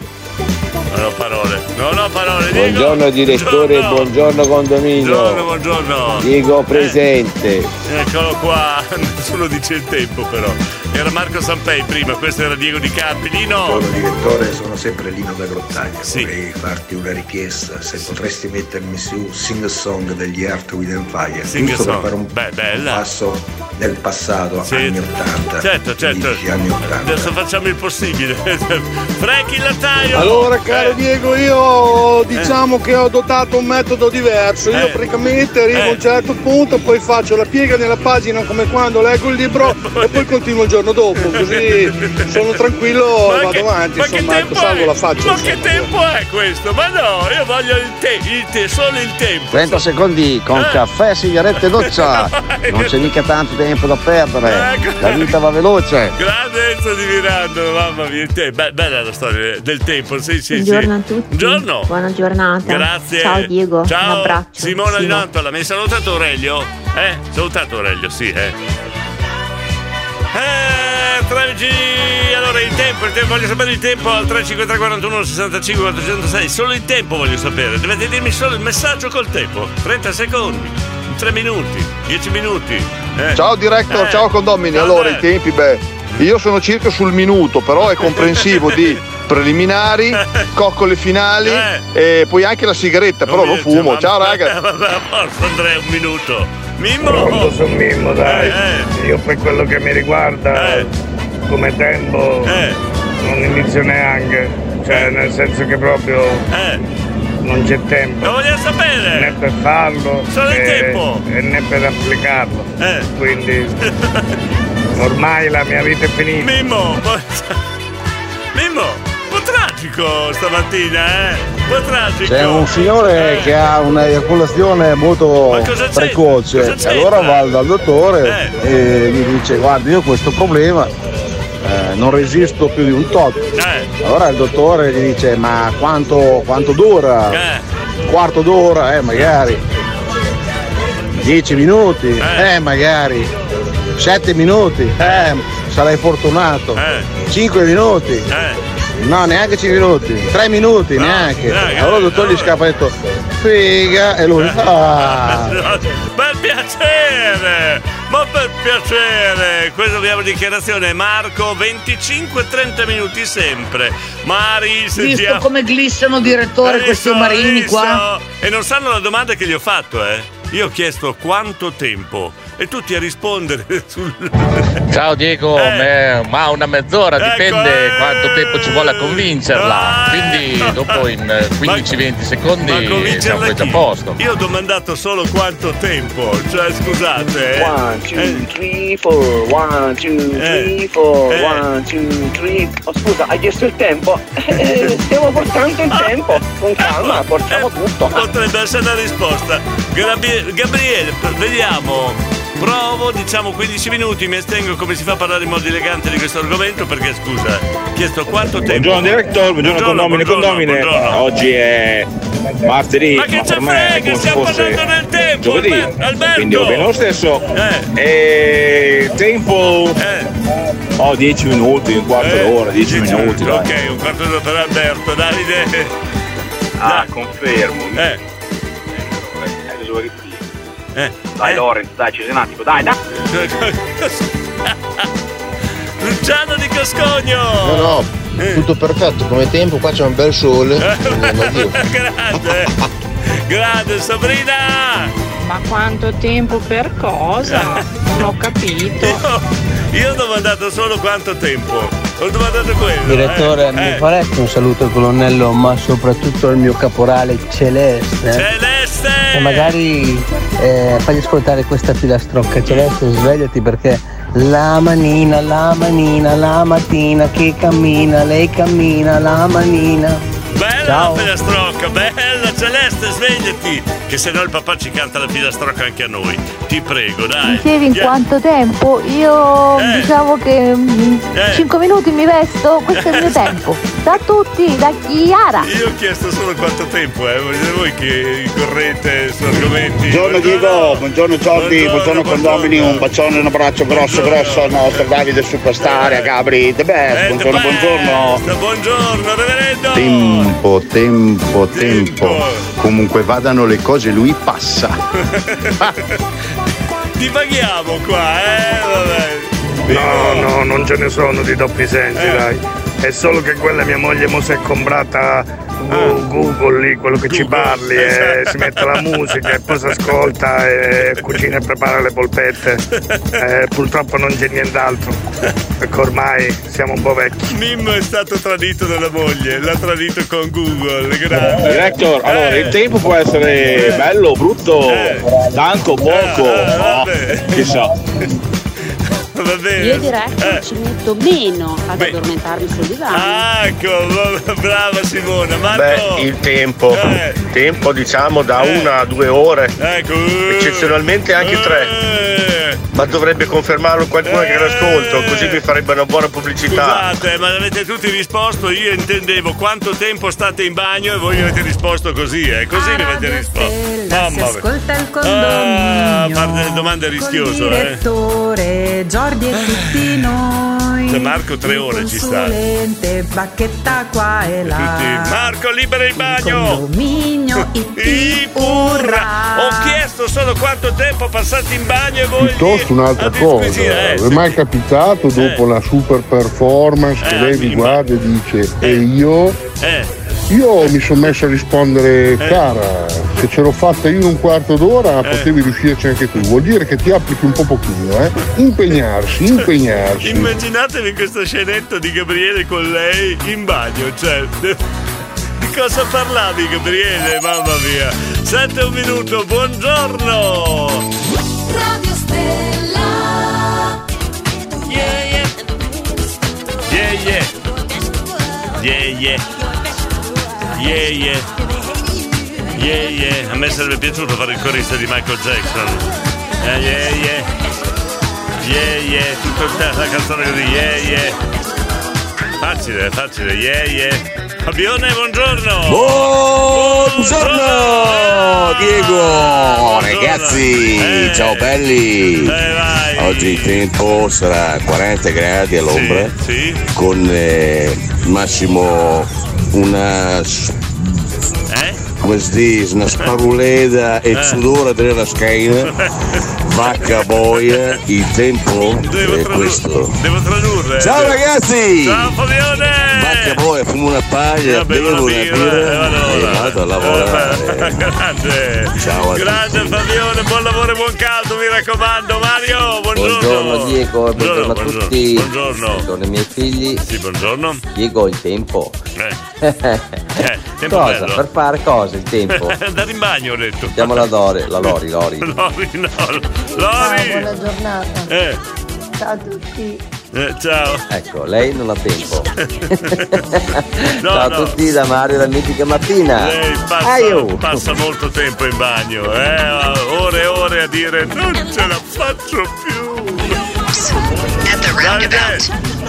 Non ho parole, non ho parole. Diego. Buongiorno direttore, buongiorno condominio. Buongiorno, buongiorno. Diego presente. Eccolo qua, nessuno dice il tempo però. Era Marco Sampei prima, questo era Diego Di Carpi. Lino! Buongiorno direttore, sono sempre Lino da Grottaglia. Vorrei farti una richiesta, se potresti mettermi su Sing a Song degli Earth Within Fire, Sing a giusto Song. per fare un Beh, bella. passo nel passato, anni 80. Certo, certo. 15 anni 80. Adesso facciamo il possibile. Franchi il lattaio! Allora, caro Diego, io diciamo che ho adottato un metodo diverso. Io Eh. praticamente arrivo a Eh. un certo punto, poi faccio la piega nella pagina come quando leggo il libro e poi continuo il giorno dopo. Così sono tranquillo e vado avanti. Insomma, ecco, salvo la faccia. Ma che tempo è questo? Ma no, io voglio il tempo, il te- solo il tempo. 30 secondi con Eh. caffè, sigarette e doccia. Non c'è mica tanto tempo da perdere. Ecco. La vita va veloce. Grande Enzo di Mirando, mamma mia, il tempo. Beh, bella la storia del tempo, sì, sì, Buongiorno sì. a tutti. Buongiorno. Buona giornata. Grazie. Ciao Diego. Ciao. Un abbraccio. Simona di Simo. Nantola, mi hai salutato Aurelio? Eh? Salutato Aurelio, sì, eh. Eh, 3G. Allora il tempo, il tempo, voglio sapere il tempo al 353 41 65 406. Solo il tempo voglio sapere. Dovete dirmi solo il messaggio col tempo. 30 secondi, 3 minuti, 10 minuti. eh. Ciao director, Eh. ciao condomini. Allora, i tempi, beh, io sono circa sul minuto, però è comprensivo di preliminari, coccole finali e poi anche la sigaretta, però lo fumo. Ciao raga. Vabbè, a posto Andrea, un minuto. Mimmo! Pronto sono Mimmo, dai. Eh, Io per quello che mi riguarda, come tempo, Eh. non inizio neanche. Cioè, nel senso che proprio non c'è tempo. Lo voglio sapere! Né per farlo Solo il tempo. e né per applicarlo. Eh. Quindi ormai la mia vita è finita. Mimmo! Mimmo! Tragico stamattina, eh? Un po' tragico. C'è un signore che ha un'eiaculazione molto precoce, allora va dal dottore e gli dice guarda io ho questo problema, eh, non resisto più di un tot. Eh. Allora il dottore gli dice ma quanto, quanto dura? Quarto d'ora, eh magari. Dieci minuti, eh, magari. Sette minuti, eh, sarai fortunato. Cinque minuti. No, neanche 5 minuti, 3 minuti neanche. Allora il dottore gli scappa e ha detto, figa, e lui, ah. Per piacere! Ma per piacere! Questo abbiamo dichiarazione Marco 25-30 minuti sempre. Mari, Visto sentiamo. come glissano direttore questi Riso, omarini qua? E non sanno la domanda che gli ho fatto, eh? Io ho chiesto quanto tempo e tutti a rispondere sul. Ciao Diego, me- ma una mezz'ora, dipende quanto tempo ci vuole a convincerla. Quindi dopo in eh, 15-20 secondi Ma siamo quasi a posto. Io ho domandato solo quanto tempo, cioè scusate. eh. One, two, Eh, three, four. One, two, three, four. Eh. One, two, three. Oh, scusa, hai chiesto il tempo? Eh, stiamo portando il tempo. Con calma, portiamo tutto. Potrebbe essere la risposta. Gabriele, vediamo. Provo, diciamo 15 minuti, mi estengo come si fa a parlare in modo elegante di questo argomento perché scusa, ho chiesto quanto tempo. Buongiorno direttore, buongiorno, condomine, condomine. Oggi è martedì, Ma che ma ce per me è frega, stiamo parlando del tempo, giovedì. Alber- Alberto! Quindi va bene lo stesso. E tempo ho 10 minuti, un quarto Eh, d'ora, 10 minuti. dai. Ok, un quarto d'ora per Alberto, Davide. Ah, confermo. Eh. Eh. Dai Lorenz, dai, ci sei un attimo, dai, dai. Luciano di Coscogno! No, no, tutto perfetto come tempo, qua c'è un bel sole. Andiamo a Dio. Grande! Grande Sabrina! Ma quanto tempo per cosa? Non ho capito. Io ho domandato solo quanto tempo. Quello. Direttore, eh. mi Eh. faresti un saluto al colonnello, ma soprattutto al mio caporale Celeste? Celeste! E magari eh, fagli ascoltare questa filastrocca. Celeste, svegliati perché la manina, la manina, la mattina che cammina, lei cammina, la manina. Bella Ciao. la filastrocca, bella Celeste, svegliati! Che se no il papà ci canta la filastrocca anche a noi. Ti prego, dai. Dicevi in Yeah. quanto tempo? Io Eh. diciamo che Eh. 5 minuti mi vesto, questo è il mio tempo. Da tutti, da Chiara. Io ho chiesto solo quanto tempo, eh. Volete voi che correte su argomenti? Buongiorno Diego, buongiorno Jordi, buongiorno, condomini, un bacione e un abbraccio grosso grosso al nostro Davide Superstar, a Gabri, The Best, buongiorno, buongiorno. Buongiorno, reverendo! Tempo, tempo, tempo. Comunque vadano le cose, lui passa. Ti paghiamo qua, eh? Vabbè. No, no, non ce ne sono di doppi sensi, Eh. dai. È solo che quella mia moglie mo si è comprata Gu- Google lì, quello che ci parli, e si mette la musica e poi si ascolta e cucina e prepara le polpette. Eh, purtroppo non c'è nient'altro. Perché ormai siamo un po' vecchi. Mimmo è stato tradito dalla moglie, l'ha tradito con Google, grande. Director, allora Eh. il tempo può essere bello, brutto, tanto, poco, no, chissà. Va bene. Io direi ci metto meno ad addormentarmi sul divano. Ah, ecco, brava Simona. Marco. Beh, il tempo. Eh. Tempo diciamo da una a due ore. Ecco. Eccezionalmente anche tre. Ma dovrebbe confermarlo qualcuno che l'ascolto, così mi farebbe una buona pubblicità. Scusate, ma avete tutti risposto? Io intendevo quanto tempo state in bagno e voi mi avete risposto così, eh? Così mi avete risposto. Mamma mia. ascolta il Ah, condominio. fare domande rischiose, eh? Direttore, Giordi e tutti noi. Cioè, Marco tre ore ci sta. Bacchetta qua e là. Tutti, Marco, libera il bagno! Condominio, ippi, urra. Ho chiesto solo quanto tempo passate in bagno e voi Piuttosto un'altra cosa, eh, è mai capitato dopo una super performance che Eh, lei vi mi- guarda e dice e io? Eh. Io mi sono messo a rispondere, cara, se ce l'ho fatta io in un quarto d'ora potevi riuscirci anche tu, vuol dire che ti applichi un po' pochino, eh? Impegnarsi, impegnarsi. Immaginatevi questo scenetto di Gabriele con lei in bagno, cioè. Di cosa parlavi Gabriele? Mamma mia! Sette un minuto, buongiorno! Radio Stella. Yeah yeah. Yeah yeah. Yeah yeah. Yeah yeah. Yeah yeah. A me sarebbe piaciuto fare il corista di Michael Jackson. Eh, yeah yeah. Yeah yeah. Tutta la canzone così, yeah yeah. Facile, facile, yeah yeah. Fabione, buongiorno! Buongiorno Diego, ragazzi, Eh. ciao belli. Oggi il tempo sarà 40 gradi all'ombra con eh, massimo una s- come si dice, una sparuleda e Eh. sudore della schiena, vacca boia, il tempo è questo. Devo tradurre. Ciao ragazzi! Ciao Fabione! Vacca boia, fumo una paglia, bevo una birra e vado a lavorare. Grande! Ciao a Grande Fabione, buon lavoro e buon caldo, mi raccomando. Mario, buongiorno. Buongiorno Diego e buongiorno, a buongiorno, tutti. buongiorno. Sono i miei figli. Sì, buongiorno. Diego il tempo. Eh, tempo cosa? bello. Per fare cosa il tempo? Andare in bagno ho detto. Chiamo la Dore, la Lori, Lori. Lori, no. Ciao, Lori! buona giornata. Eh, Ciao a tutti. Eh, ciao. Ecco, lei non ha tempo. No, Ciao a no. tutti da Mario da Mitica Mattina. Lei passa, passa molto tempo in bagno, eh? ore e ore a dire non ce la faccio più. At the roundabout,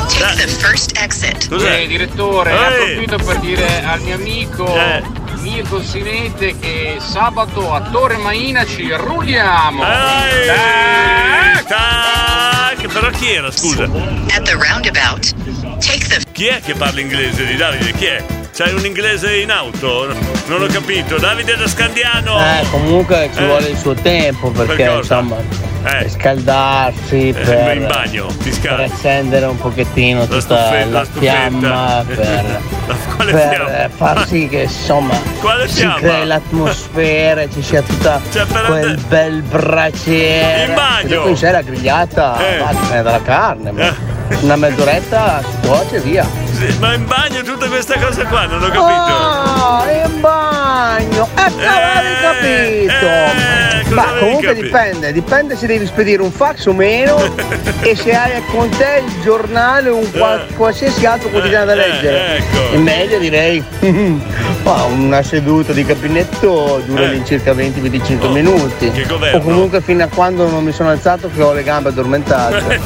take the first exit. Eh, direttore, Ehi. approfitto per dire al mio amico Eh. Mirko Sinete che sabato a Torre Maina ci rulliamo. Ehi, tac, però chi era, scusa? At the roundabout, take the Chi è che parla inglese di Davide? Chi è? C'hai un inglese in auto? Non ho capito. Davide da Scandiano! Eh, comunque ci Eh. vuole il suo tempo perché Per insomma Eh. per scaldarsi, per, in bagno, ti per scaldi. accendere un pochettino tutta stufetta, la la fiamma, per, per eh, far sì che insomma Quale si fiamma? crei l'atmosfera, ci sia tutta per quel bel braciere. In bagno. Poi c'è la grigliata, Eh. va, ti prende la carne, ma una mezz'oretta si cuoce e via. Sì, ma in bagno tutte queste cose qua, non ho capito. Ah, in bagno! Ecco, avevi capito! cosa Ma comunque capito? dipende, dipende se devi spedire un fax o meno e se hai con te il giornale o un qual- qualsiasi altro quotidiano da leggere. ecco. In media direi ma una seduta di gabinetto dura all'incirca 20-25 minuti. Oh, che governo. O comunque fino a quando non mi sono alzato che ho le gambe addormentate.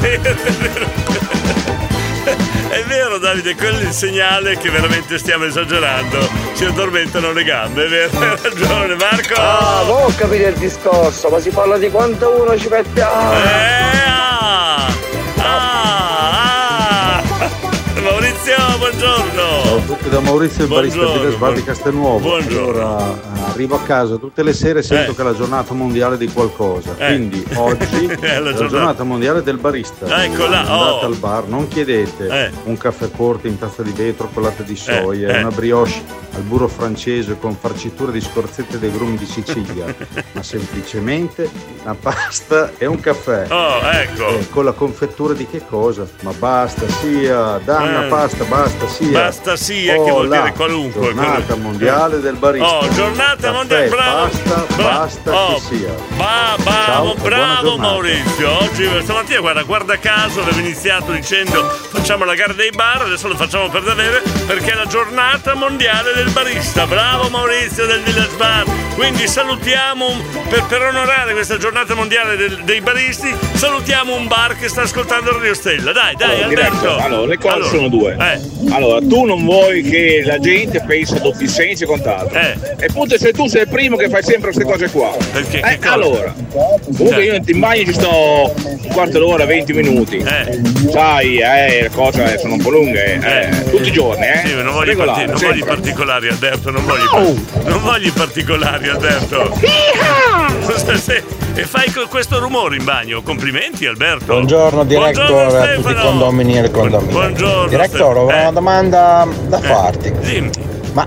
Davide, quello è il segnale che veramente stiamo esagerando. Si addormentano le gambe, è vero, hai ragione Marco. Ah, ho capito il discorso, ma si parla di quanto uno ci mette a... Eh, ah, ah, ah. Maurizio, buongiorno. Ciao a tutti da Maurizio il barista Buongiorno, di Castelnuovo. buongiorno. Allora, arrivo a casa tutte le sere e sento Eh. che è la giornata mondiale di qualcosa. Eh. Quindi oggi È è la la, giornata- giornata mondiale del barista. Eccola, Andate oh. al bar, non chiedete Eh. un caffè corto in tazza di vetro con latte di soia, eh. una brioche al burro francese con farcitura di scorzette dei grumi di Sicilia, ma semplicemente una pasta e un caffè. Oh, ecco. Eh, con la confettura di che cosa? Ma basta, sia, Eh. una pasta, basta, sia. Basta sia, che Oh, vuol là, dire qualunque. Giornata quello- mondiale del barista. Oh, giornata Caffè, mondiale, bravo. Basta, Bra- basta oh, che sia. Ba- Ciao bravo, bravo. Maurizio. Oggi stamattina, guarda, guarda caso, avevo iniziato dicendo facciamo la gara dei bar, adesso lo facciamo per davvero perché è la giornata mondiale del barista. Bravo Maurizio del Village Bar. Quindi salutiamo per, per onorare questa giornata mondiale del- dei baristi, salutiamo un bar che sta ascoltando Radio Stella. Dai, dai, Allora, Alberto. diretto, allora, le cose Allora, sono due. Eh. Allora, tu non vuoi che la gente pensi a doppi sensi e quant'altro. Eh. E appunto se tu sei il primo che fai sempre queste cose qua. Perché? Eh, Che cosa? allora, comunque Eh. io in bagno ci sto un quarto d'ora, 20 minuti. Eh. Sai, eh, le cose sono un po' lunghe, eh, tutti i giorni, eh. Sì, non voglio, i Regolare, parti- non voglio i particolari, Alberto, non voglio, i par- non voglio i particolari, Alberto. E fai questo rumore in bagno. Complimenti, Alberto. Buongiorno director Buongiorno, a tutti i condomini e le condomini. Buongiorno. Director, ho una domanda da farti. Dimmi. Ma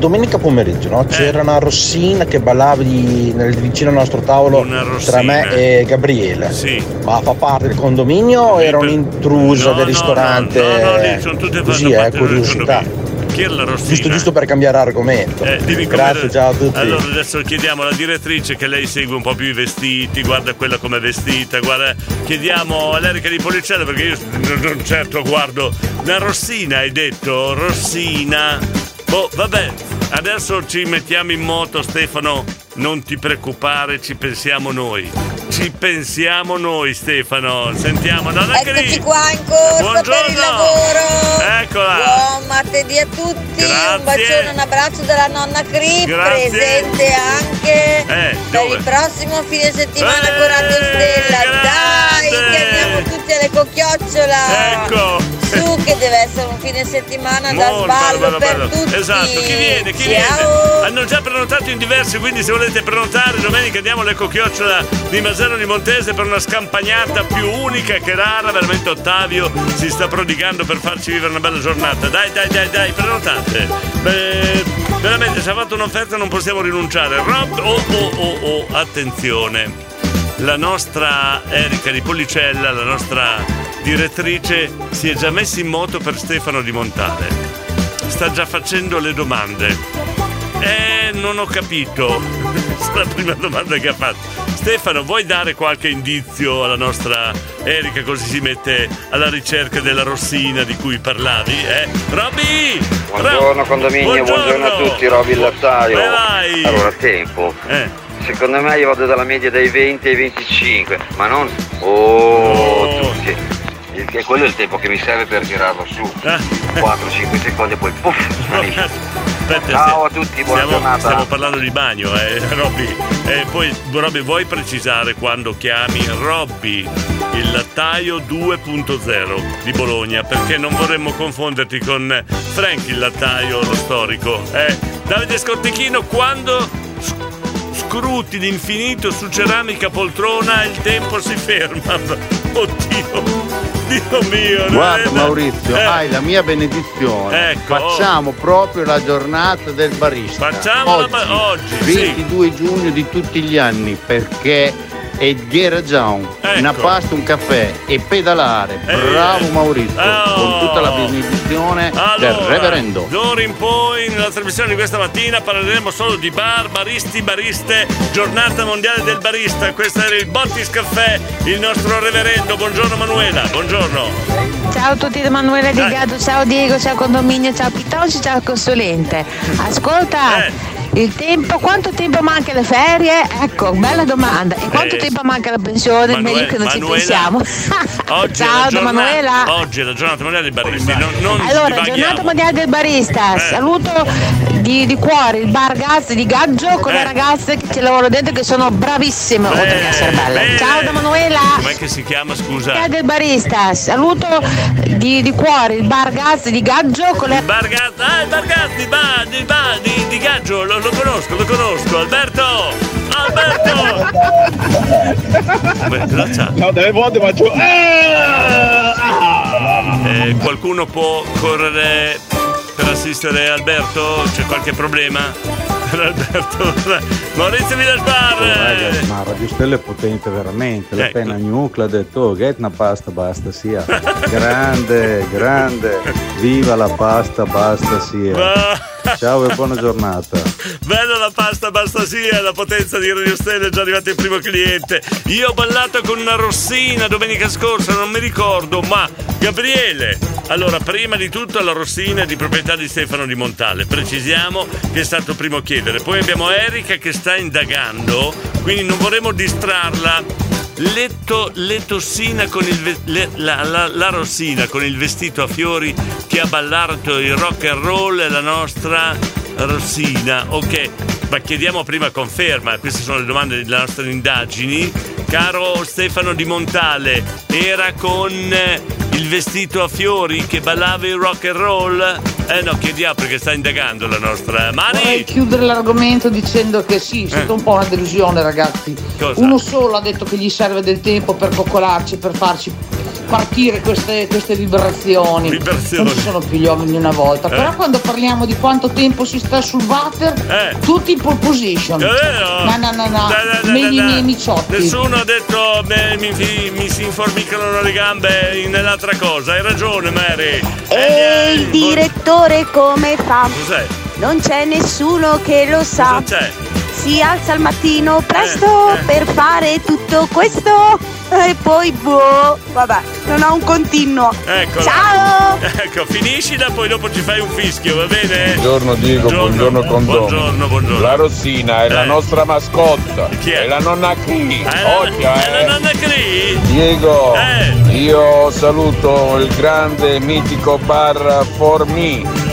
domenica pomeriggio no? c'era una rossina che ballava di- nel vicino al nostro tavolo tra me e Gabriele. Sì. Ma fa parte del condominio o era un'intrusa del ristorante? No, no, lì sono tutte Così è del curiosità. Chi è la rossina? Giusto, giusto per cambiare argomento. Eh, dimmi come- Grazie, ciao a tutti. Allora adesso chiediamo alla direttrice che lei segue un po' più i vestiti, guarda quella come è vestita, guarda, chiediamo all'Erica di Policella perché io non, certo guardo. Una rossina hai detto? Rossina. Boh, vabbè, adesso ci mettiamo in moto Stefano, non ti preoccupare, ci pensiamo noi. Ci pensiamo noi Stefano, sentiamo Nonna Eccoci Cri. qua in corso Buongiorno. per il lavoro. Eccola. Buon martedì a tutti. Grazie. Un bacione, un abbraccio dalla nonna Cri, Grazie. presente anche Eh, per dove? il prossimo fine settimana Eh, con Radio Stella. Dai, grande. che andiamo tutti alle cocchiocciola. Ecco. Su che deve essere un fine settimana da Molto sballo bello, per bello. tutti. Esatto, chi viene? Chi Ciao. viene? Hanno già prenotato in diversi, quindi se volete prenotare domenica andiamo alle Cocchiocciola di Masano di Montese per una scampagnata più unica che rara. Veramente Ottavio si sta prodigando per farci vivere una bella giornata. Dai, dai, dai, dai, prenotate. Beh, veramente ci ha fatto un'offerta non possiamo rinunciare. Rob, oh, oh, oh, oh, attenzione. La nostra Erika di Policella, la nostra direttrice, si è già messa in moto per Stefano di Montale. Sta già facendo le domande. Eh, non ho capito. Questa è la prima domanda che ha fatto. Stefano, vuoi dare qualche indizio alla nostra Erika così si mette alla ricerca della rossina di cui parlavi? Eh? Robby! Buongiorno condominio, buongiorno, a tutti, Roby il lattaio. Vai. Allora, tempo. Eh. Secondo me io vado dalla media dai 20 ai 25, ma non. Oh, tutti. Che quello è il tempo che mi serve per tirarlo su. 4-5 secondi e poi puff, svanisce. Aspetta, Ciao a tutti, buona stiamo, giornata. Stiamo parlando di bagno, eh, Robby. Eh, poi, Robby, vuoi precisare quando chiami Robby, il lattaio 2.0 di Bologna? Perché non vorremmo confonderti con Frank, il lattaio, lo storico. Eh, Davide Scortechino, quando sc- scruti l'infinito su ceramica poltrona, il tempo si ferma. Oddio, Dio mio. Guarda Maurizio, Eh. hai la mia benedizione. Ecco, Facciamo proprio la giornata del barista. Facciamola oggi, oggi, sì. 22 giugno di tutti gli anni, perché è Gheragion, una pasta, un caffè e pedalare. Eh. Bravo Maurizio, Oh. con tutta la benedizione del Allora, reverendo. D'ora in poi, nella trasmissione di questa mattina, parleremo solo di bar, baristi, bariste, giornata mondiale del barista. Questo era il Bottis Caffè, il nostro reverendo. Buongiorno Manuela, buongiorno. Ciao a tutti da Emanuele Di Gado, ciao Diego, ciao condominio, ciao Pitocci, ciao consulente. Ascolta, Eh. il tempo, quanto tempo manca alle ferie? Ecco, bella domanda. E quanto Eh. tempo manca la pensione? Manuela- Meglio che non ci Manuela, pensiamo. Oggi è la ciao giornata- Manuela. Oggi è la giornata mondiale dei baristi. Non, non Allora, giornata mondiale del barista, Eh. saluto di, di cuore il bar Gaz di Gaggio con Eh. le ragazze che ci lavorano dentro che sono bravissime oltre che essere belle. Ciao da Manuela. Com'è che si chiama, scusa? Mondiale del barista, saluto di, di cuore il bar Gaz di Gaggio con le Bargazzi, ah, il Bargazzi di, ba, di, ba, di, di Gaggio, lo, lo conosco, lo conosco. Alberto! Alberto! Beh, cosa c'ha? No, delle volte faccio. Ah! Eh, qualcuno può correre per assistere Alberto? C'è qualche problema? Alberto? Maurizio Villasbar! Ragazzi, ma Radio Stella è potente veramente. La Ecco. penna nuclea ha detto, oh, get una pasta, basta sia. Grande, grande. Viva la pasta, basta sia. Ciao e buona giornata. Bella la pasta, basta sia, la potenza di Radio Stella è già arrivato il primo cliente. Io ho ballato con una rossina domenica scorsa, non mi ricordo, ma Gabriele. Allora, prima di tutto la rossina è di proprietà di Stefano Di Montale, precisiamo che è stato primo a chiedere. Poi abbiamo Erika che sta indagando, quindi non vorremmo distrarla. Letto, le tossina con il ve- le- la, la- la rossina con il vestito a fiori che ha ballato il rock and roll è la nostra rossina. Ok, ma chiediamo prima conferma, queste sono le domande delle nostre indagini. Caro Stefano Di Montale, era con eh, il vestito a fiori che ballava il rock and roll? Eh no, chiediamo perché sta indagando la nostra Mari. Vorrei chiudere l'argomento dicendo che sì, è stata un po' una delusione ragazzi. Cosa? Uno solo ha detto che gli serve del tempo per coccolarci, per farci partire queste, queste vibrazioni. Vibrazioni. Non ci sono più gli uomini di una volta. Eh. Però quando parliamo di quanto tempo si sta sul water, tutti in pole position. È vero? No, no, no, no. Meglio i miei miciotti. Nessuno ha detto beh, mi, mi- mi si informicano le gambe nell'altra cosa. Hai ragione, Mary. E il direttore come fa? Cos'è? Non c'è nessuno che lo sa. Cosa c'è? Si alza al mattino presto per fare tutto questo e poi boh, vabbè, non ha un continuo. Eccola. Ciao! Ecco, finiscila, poi dopo ci fai un fischio, va bene? Buongiorno Diego, buongiorno Condomo. Buongiorno, buongiorno. La Rossina è la Eh. nostra mascotta. Chi è? È la nonna Cri. È la- Occhio, è la eh. nonna Cri? Diego, Eh. io saluto il grande mitico bar For Me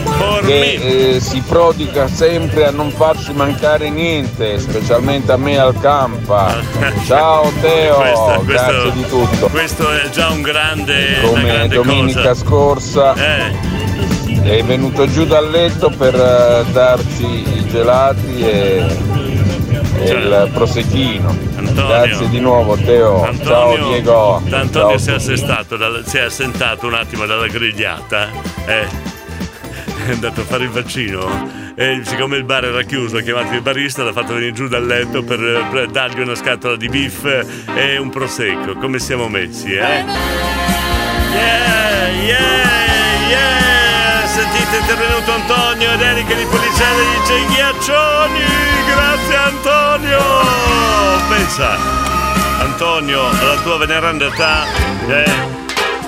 che eh, si prodiga sempre a non farci mancare niente, specialmente a me al campa. Ciao Teo, Questo- questo- grazie di tutto. Questo è già un grande, una Come grande domenica cosa. scorsa è venuto giù dal letto per eh, darci i gelati e, e il prosecchino. Grazie di nuovo Teo. Ciao Diego. Antonio si si è assentato un attimo dalla grigliata. Eh, è andato a fare il vaccino. E siccome il bar era chiuso, ha chiamato il barista, l'ha fatto venire giù dal letto per, per dargli una scatola di beef e un prosecco. Come siamo messi, eh? Yeah, yeah, yeah! Sentite, intervenuto Antonio ed Erika di Policella dice i ghiaccioni! Grazie Antonio! Pensa, Antonio, alla tua veneranda età, eh,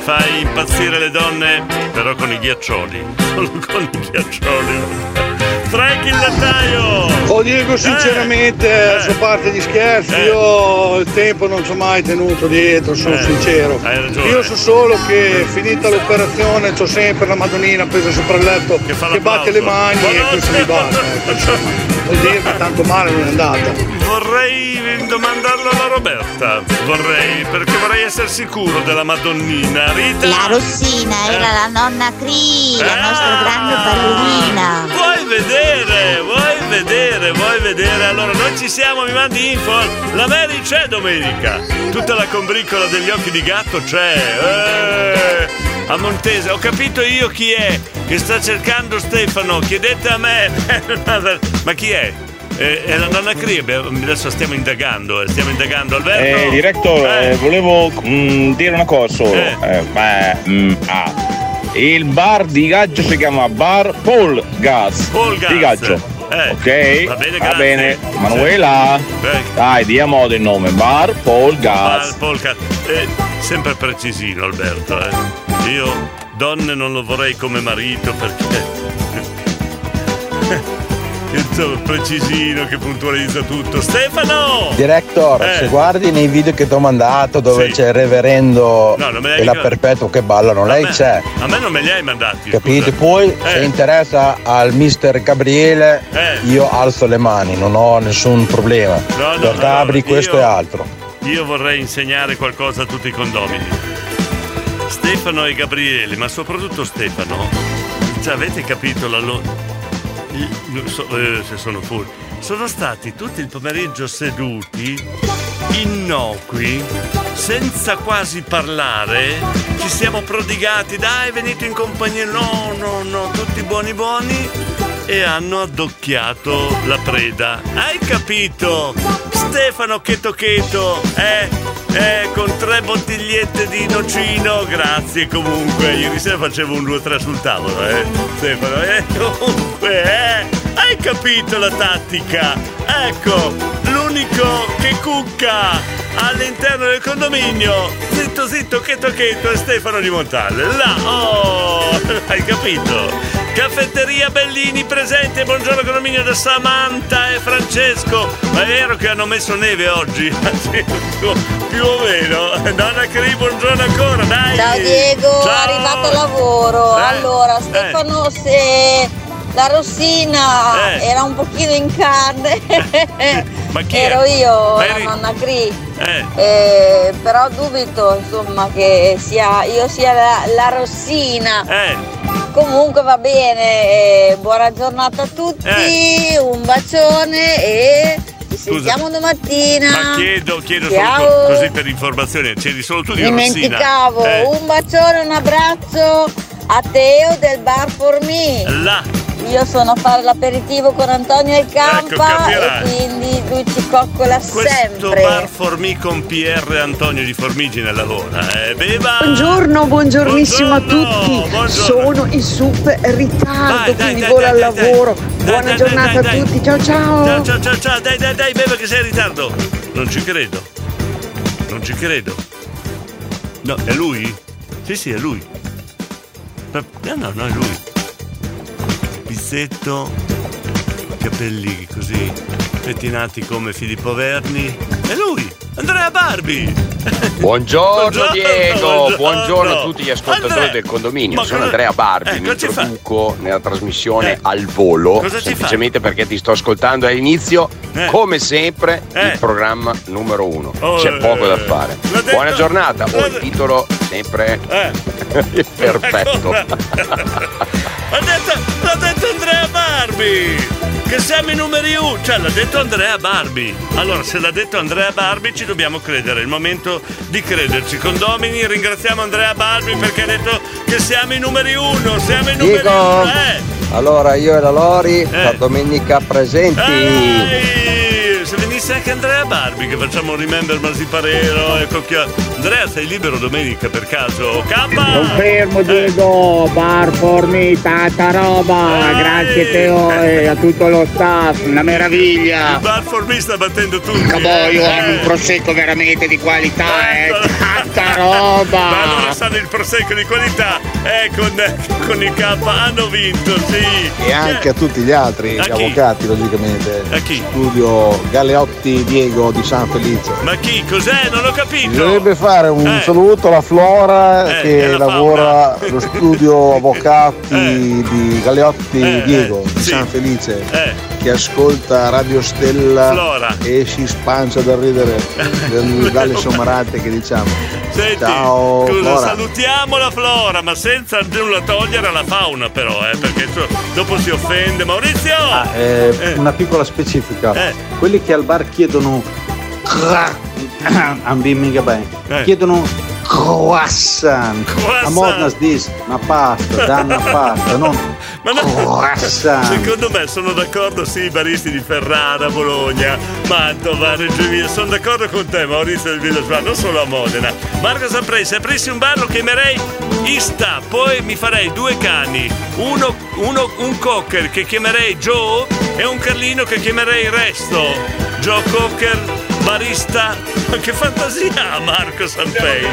fai impazzire le donne, però con i ghiaccioli. Solo con i ghiaccioli. Frank il lattaio! Oh Diego, sinceramente, Eh. a sua parte di scherzi, io il tempo non ci ho mai tenuto dietro, sono Eh, sincero. Io so solo che finita l'operazione ho sempre la Madonnina appesa sopra il letto che, batte le mani e questo mi basta. ecco, insomma, vuol dire che tanto male non è andata. Vorrei domandarlo alla Roberta, vorrei, perché vorrei essere sicuro della Madonnina. Rita? La Rossina era la nonna Cri, la nostra grande ballerina. Vuoi vedere, vuoi vedere, vuoi vedere? Allora noi ci siamo, mi mandi info. La Mary c'è domenica. Tutta la combricola degli occhi di gatto c'è. Eh, a Montese, ho capito io chi è che sta cercando Stefano. Chiedete a me. Ma chi è? Eh, è la nonna Cri, beh, adesso stiamo indagando, eh, stiamo indagando Alberto. Eh, director, eh, volevo mm, dire una cosa solo. Eh, ma, mm, ah, il bar di Gaggio si chiama Bar Paul Gas. Paul Gas. Di Gaggio. Eh, ok? va bene, Va bene. Manuela. Beh. Dai, dia modo il nome. Bar Paul Gas. Al polka. Eh, sempre precisino Alberto, eh. Io donne non lo vorrei come marito perché. Insomma, precisino che puntualizza tutto. Stefano! Director, Eh. se guardi nei video che ti ho mandato dove Sì. c'è il reverendo No, e la perpetua che ballano, lei me- c'è. A me non me li hai mandati. Capite? scusa. Poi se Eh. interessa al mister Gabriele Eh. io alzo le mani, non ho nessun problema. No, no, Gabri no, questo io- e altro. Io vorrei insegnare qualcosa a tutti i condomini. Stefano e Gabriele, ma soprattutto Stefano, avete capito la loro. So- eh, se sono full. Sono stati tutto il pomeriggio seduti, innocui, senza quasi parlare. Ci siamo prodigati, dai, venite in compagnia. No, no, no, tutti buoni buoni. E hanno addocchiato la preda. Hai capito? Stefano Cheto Cheto, eh? Eh, con tre bottigliette di nocino, grazie comunque. Ieri sera facevo un 2-3 sul tavolo, eh? Stefano, eh? Comunque, eh? Hai capito la tattica? Ecco, l'unico che cucca all'interno del condominio, zitto zitto, cheto cheto, è Stefano di Montale. Là, oh, hai capito? Caffetteria Bellini presente, buongiorno condominio da Samantha e Francesco. Ma è vero che hanno messo neve oggi? Più o meno. Donna Cri, buongiorno ancora, dai. Ciao Diego, Ciao. arrivato al lavoro. Eh, Allora, Stefano, se la Rossina Eh. era un pochino in carne, Ma chi è? ero io, Ma la eri- nonna Cri. Eh. Eh, però dubito insomma che sia io sia la, la Rossina. Eh. Comunque va bene, eh, buona giornata a tutti, un bacione e ci sentiamo domattina. Ma chiedo, chiedo solo così per informazione, c'eri solo tu di Rossina. Dimenticavo, Eh, un bacione, un abbraccio a Teo del Bar for Me. là. Io sono a fare l'aperitivo con Antonio El Campa Ecco, e quindi lui ci coccola Questo sempre. bar Formi con PR Antonio di Formigine lavora, eh? Beva! Buongiorno, buongiornissimo a Buongiorno, tutti. buongiorno. Sono in super ritardo, Dai, dai, quindi dai, volo dai, al lavoro. Dai, Buona dai, giornata dai, dai, a tutti, ciao ciao. Ciao ciao ciao ciao, dai dai dai, Beva che sei in ritardo! Non ci credo. Non ci credo. No, è lui? Sì, sì, è lui. No, no, no, è lui. Pizzetto, capelli così, pettinati come Filippo Verni. È lui! Andrea Barbi! Buongiorno Diego, buongiorno. buongiorno a tutti gli ascoltatori Andrea, del condominio. Sono Andrea Barbi, eh, mi cosa ci fa? introduco nella trasmissione al volo, semplicemente perché ti sto ascoltando all'inizio, Eh. come sempre, Eh. il programma numero uno. Oh, C'è eh, poco da fare. detto- Buona giornata, l'ha oh, il titolo sempre Eh. perfetto. Ha detto, l'ha detto Andrea Barbi! Che siamo i numeri uno! Cioè, l'ha detto Andrea Barbi. Allora, se l'ha detto Andrea Barbi, ci dobbiamo credere. È il momento di crederci. Condomini, ringraziamo Andrea Barbi perché ha detto che siamo i numeri uno! Siamo i numeri Dico, uno! Eh! allora io e la Lori, la domenica presenti. Ehi, Se venisse anche Andrea Barbi che facciamo un remember Masiparero e Cocchio. Andrea, sei libero domenica per caso? Kappa! Confermo Diego, bar for me, tanta roba, grazie Teo e a tutto lo staff, una meraviglia. Il bar for me sta battendo tutti. Caboio, eh. hanno un prosecco veramente di qualità, eh. Tanta roba. Ma allora sanno il prosecco di qualità eh, con, con il K hanno vinto, sì. E anche a tutti gli altri, gli avvocati logicamente. A chi? Studio Galeotti Diego di San Felice. Ma chi? Cos'è? Non ho capito. Bisognerebbe fare un Eh. saluto alla Flora Eh, che lavora allo studio avvocati di Galeotti Eh, Diego eh, di. San Felice Eh. Che ascolta Radio Stella Flora. e si spancia da ridere del- dalle somarate che diciamo. Senti, Ciao scusa, Flora. salutiamo la flora, ma senza nulla togliere alla fauna, però, eh, perché so- dopo si offende. Maurizio! Eh, Una piccola specifica. Eh. Quelli che al bar chiedono Ambimmiga bene. Eh. Chiedono croissant. A Modena si dice una pasta, danno una pasta, non Ma no, croissant. secondo me sono d'accordo, sì, i baristi di Ferrara, Bologna, Mantova, Reggio Emilia. Sono d'accordo con te, Maurizio del Village Bar, non solo a Modena. Marco Saprei, se aprissi un bar lo chiamerei Ista, poi mi farei due cani, uno, uno- un cocker che chiamerei Joe e un Carlino che chiamerei Resto. Joe Cocker, barista. Ma che fantasia ha Marco Sampei!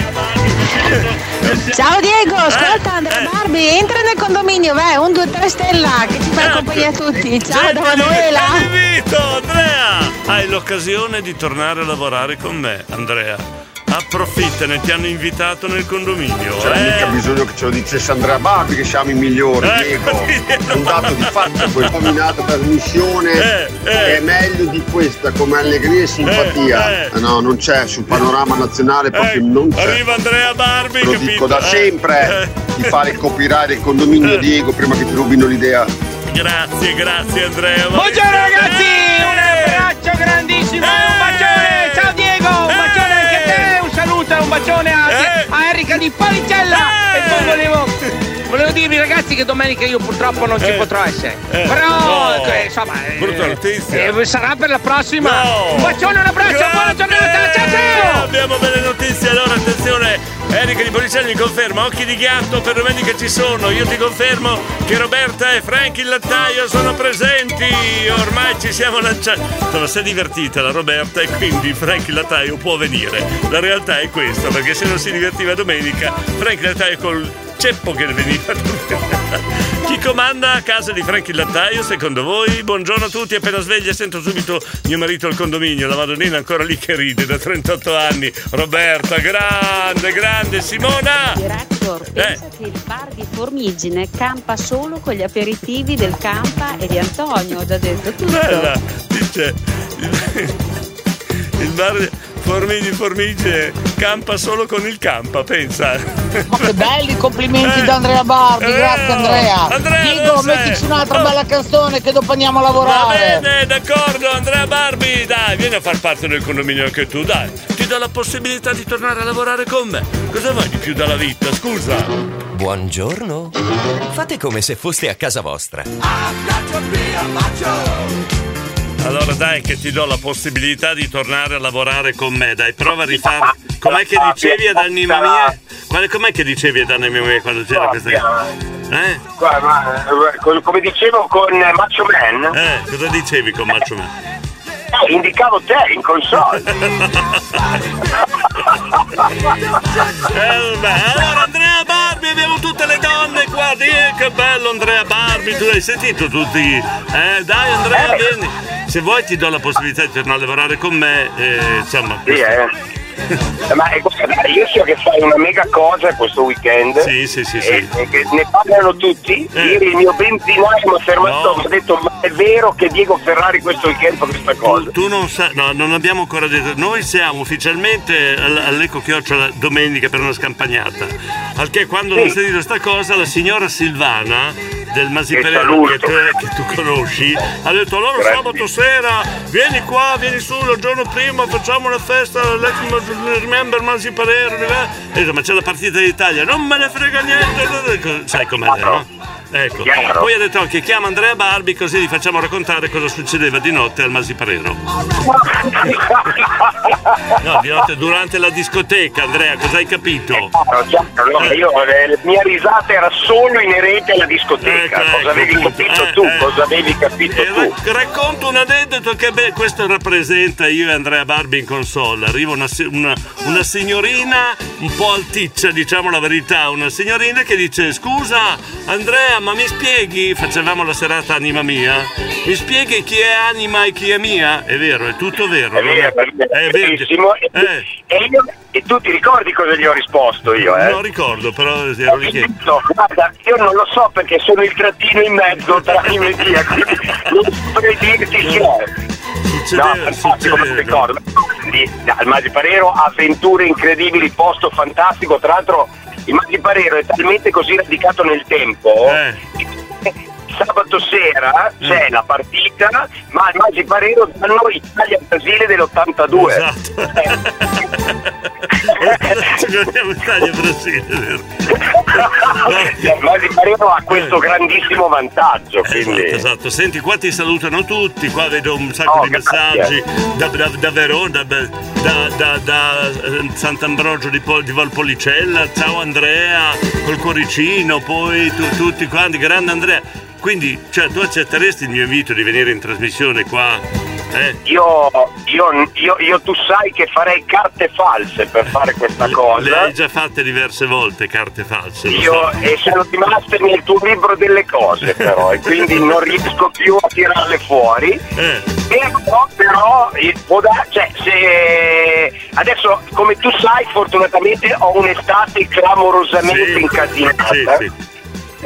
Ciao Diego, Eh, ascolta Andrea Barbi, entra nel condominio, vai, un 2 3 stella, che ci fai compagnia a tutti. Ciao da Manuela. Invito Andrea! Hai l'occasione di tornare a lavorare con me, Andrea. Approfittane, ti hanno invitato nel condominio. C'era eh? mica bisogno che ce lo dicesse Andrea Barbi che siamo i migliori, Ecco, Diego. È un dato di fatto, questa nominata trasmissione Eh, è meglio di questa come allegria e simpatia. eh. Eh, No, non c'è sul panorama nazionale proprio Eh, non c'è. Arriva Andrea Barbi, lo capito? dico da Eh, sempre eh. di fare il copyright del condominio Diego prima che ti rubino l'idea. grazie, grazie Andrea. Buongiorno ragazzi, un abbraccio grandissimo te, un bacione anche a Erika di Policella. E poi volevo Volevo dirvi ragazzi che domenica io purtroppo non ci potrò essere. Eh. Però No. eh, insomma. eh, Brutta notizia. eh, sarà per la prossima. No. Un bacione, un abbraccio, buona giornata. Ciao ciao! Abbiamo belle notizie, allora attenzione, Erika di Policelli mi conferma, occhi di ghiaccio per domenica ci sono, io ti confermo che Roberta e Frank il lattaio sono presenti, ormai ci siamo lanciati. Insomma, si è divertita la Roberta e quindi Frank il lattaio può venire. La realtà è questa, perché se non si divertiva domenica, Frank il lattaio col ceppo che veniva. Chi comanda a casa di Frank il lattaio secondo voi? Buongiorno a tutti, appena sveglia sento subito mio marito al condominio, la Madonnina ancora lì che ride da 38 anni. Roberta, grande, grande, Simona! Director, pensa che il bar di Formigine campa solo con gli aperitivi del Campa e di Antonio, ho già detto tutto. Bella, dice il bar Formigi Formige campa solo con il campa, pensa. Ma che belli complimenti Eh. da Andrea Barbi, Eh, grazie Andrea. Andrea, Diego, mettici un'altra Oh. bella canzone che dopo andiamo a Va lavorare. bene, d'accordo, Andrea Barbi, dai, vieni a far parte del condominio anche tu, dai. Ti do la possibilità di tornare a lavorare con me. Cosa vuoi di più dalla vita, scusa? Buongiorno. Fate come se foste a casa vostra. Allora dai che ti do la possibilità di tornare a lavorare con me, dai, prova a rifare. Com'è che dicevi ad Anima Mia? Quale- Com'è che dicevi ad Anima Mia quando c'era questa... Eh? Eh, co- come dicevo con Macho Man, Eh, cosa dicevi con Macho Man? eh, indicavo te in console. Eh, allora Andrea Barbi, abbiamo tutte le donne qua, di che bello Andrea Barbi, tu hai sentito tutti? Eh, dai Andrea, vieni. Se vuoi ti do la possibilità di tornare a lavorare con me, eh, insomma. Sì, eh. Ma eh, guarda, io so che fai una mega cosa questo weekend. Sì, sì, sì, E, sì. e che ne parlano tutti. Eh. Ieri il mio benzinaio mi ha fermato No. mi ha detto ma è vero che Diego Ferrari questo weekend fa questa cosa? Tu non sai, no, non abbiamo ancora detto. Noi siamo ufficialmente all- all'Eco Chiocciola domenica per una scampagnata. Al che quando Sì. ho sentito sta cosa, la signora Silvana del Masiperero saluto. che, che tu conosci ha detto allora Grazie. sabato sera vieni qua, vieni su il giorno prima, facciamo una festa all'ex Remember Masiperero. E ho detto, ma c'è la partita d'Italia, non me ne frega niente. Sai com'è, no? Ecco. Chiaro. Poi ha detto anche chiama Andrea Barbi così gli facciamo raccontare cosa succedeva di notte al Masiparero. No, di notte durante la discoteca, Andrea, cosa hai capito? No, chiaro, no, io, eh, la mia risata era solo inerente alla discoteca. Ecco, cosa avevi capito Eh, tu? eh. Cosa avevi capito E tu? rac- racconto un aneddoto che beh, questo rappresenta io e Andrea Barbi in console. Arriva una, una- una signorina un po' alticcia, diciamo la verità, una signorina che dice scusa Andrea ma mi spieghi, facevamo la serata anima mia, mi spieghi chi è anima e chi è mia? È vero, è tutto vero. È non vero, è vero, è vero. verissimo. E, Eh. e io- e tu ti ricordi cosa gli ho risposto io, eh? Non ricordo, però ero lì che... No, guarda, io non lo so perché sono il trattino in mezzo tra io e Dio, quindi non saprei dirti chi è. Succedeva, no, fantastico, lo ricordo. Di- al Masiparero avventure incredibili, posto fantastico. Tra l'altro il Masiparero è talmente così radicato nel tempo. Sabato sera c'è la partita, ma al Masiparero danno Italia-Brasile dell'82. Ci guardiamo Italia e Brasile, vero? Il Masiparero ha questo grandissimo vantaggio. Quindi... Esatto, esatto. Senti, qua ti salutano tutti, qua vedo un sacco Oh, di messaggi da, da, da Verona, da, da, da, da, eh, Sant'Ambrogio di, Pol- di Valpolicella, ciao Andrea, col cuoricino, poi tu- tutti quanti, grande Andrea. Quindi, cioè, tu accetteresti il mio invito di venire in trasmissione qua? Eh? Io, io, io, io tu sai che farei carte false per fare questa Le cosa. hai già fatte diverse volte carte false. Io so. e sono rimaste nel tuo libro delle cose però e quindi non riesco più a tirarle fuori. Eh. Però, però eh, può da- cioè, se adesso come tu sai fortunatamente ho un'estate clamorosamente Sì. incasinata. Sì, sì.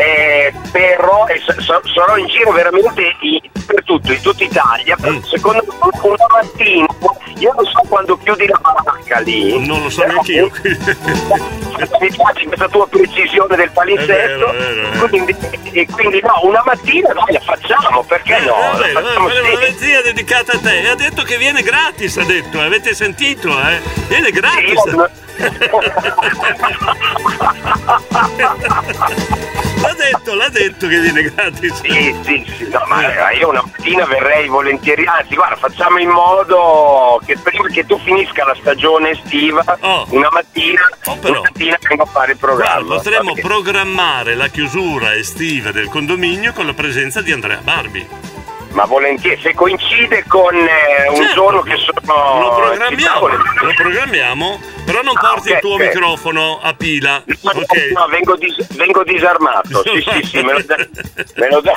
Eh, però eh, sa- sarò in giro veramente i- per tutto, in tutta Italia. Mm. Secondo me una mattina io non so quando chiudi la baracca lì. Non lo so neanche io. Mi piace questa tua precisione del palinsesto. Quindi, e quindi no, una mattina noi la facciamo, perché no? Va La facciamo sì. una mezzina dedicata a te. E ha detto che viene gratis, ha detto, avete sentito, eh? Viene gratis. L'ha detto, l'ha detto che viene gratis. Sì, sì, sì, no, ma io una mattina verrei volentieri, anzi guarda, facciamo in modo che prima che tu finisca la stagione estiva, una mattina, una mattina vengo a fare il Guarda, programma. potremmo Perché- programmare la chiusura estiva del condominio con la presenza di Andrea Barbi. Ma volentieri, se coincide con eh, un Certo. giorno che sono Lo programmiamo, lo programmiamo, però non Ah, porti ok, il tuo ok. microfono a pila. No, no, vengo, dis- vengo disarmato. Sì, sì, sì, me lo, dai, me lo dai,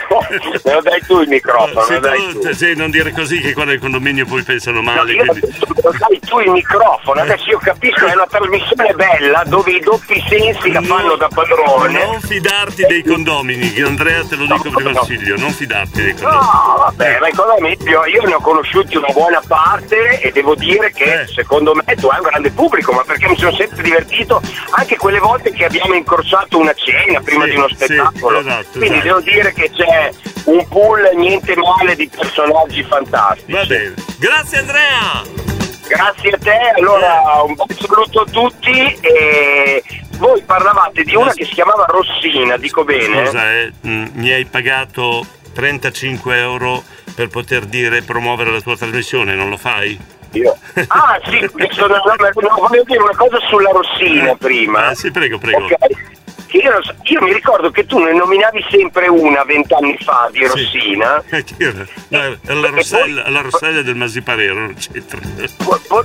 me lo dai tu il microfono. Lo dai tu. tu- sì, non dire così che qua nel condominio poi pensano No, male. io quindi- lo dai tu il microfono. Adesso io capisco, è una trasmissione bella dove i doppi sensi la fanno da padrone. Non fidarti dei condomini, che Andrea te lo dico per consiglio, non fidarti dei condomini. Vabbè, ma meglio? Io ne ho conosciuti una buona parte e devo dire che Eh. secondo me tu hai un grande pubblico, ma perché mi sono sempre divertito anche quelle volte che abbiamo incrociato una cena prima Sì, di uno sì, spettacolo. esatto, Quindi esatto. devo dire che c'è un pool niente male di personaggi fantastici. Grazie Andrea! Grazie a te, allora un bel saluto a tutti e voi parlavate di una che si chiamava Rossina, dico bene? Scusa, eh, mm, mi hai pagato 35 euro per poter dire promuovere la tua trasmissione, non lo fai? Io. Ah sì, sono, volevo dire una cosa sulla Rossina prima. Ah, sì, prego, prego. Ok. Che Io, io mi ricordo che tu ne nominavi sempre una vent'anni fa di Rossina. Eh? No, era la Rossella, la Rossella del Masiparero, non c'entra.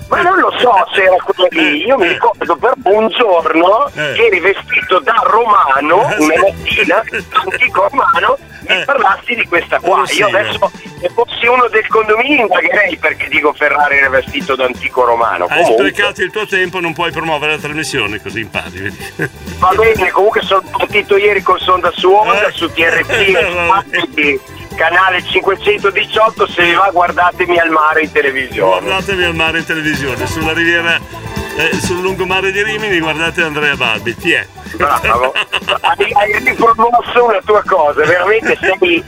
Ma non lo so se era quella lì, io mi ricordo però un giorno Eh. che eri vestito da romano, una mattina, antico romano, mi parlassi di questa qua. Io Rossina. adesso, se fossi uno del condominio, indagherei perché dico Ferrari era vestito da antico romano. Hai Comunque, sprecato il tuo tempo, non puoi promuovere la trasmissione, così impari. va bene, comunque sono partito ieri con Sonda su Onda, su TRT, canale 518, se vi va guardatemi al mare in televisione. Guardatevi al mare in televisione, sulla riviera, eh, sul lungomare di Rimini, guardate Andrea Barbi, chi è? Bravo. hai, hai ripromosso una tua cosa, veramente sei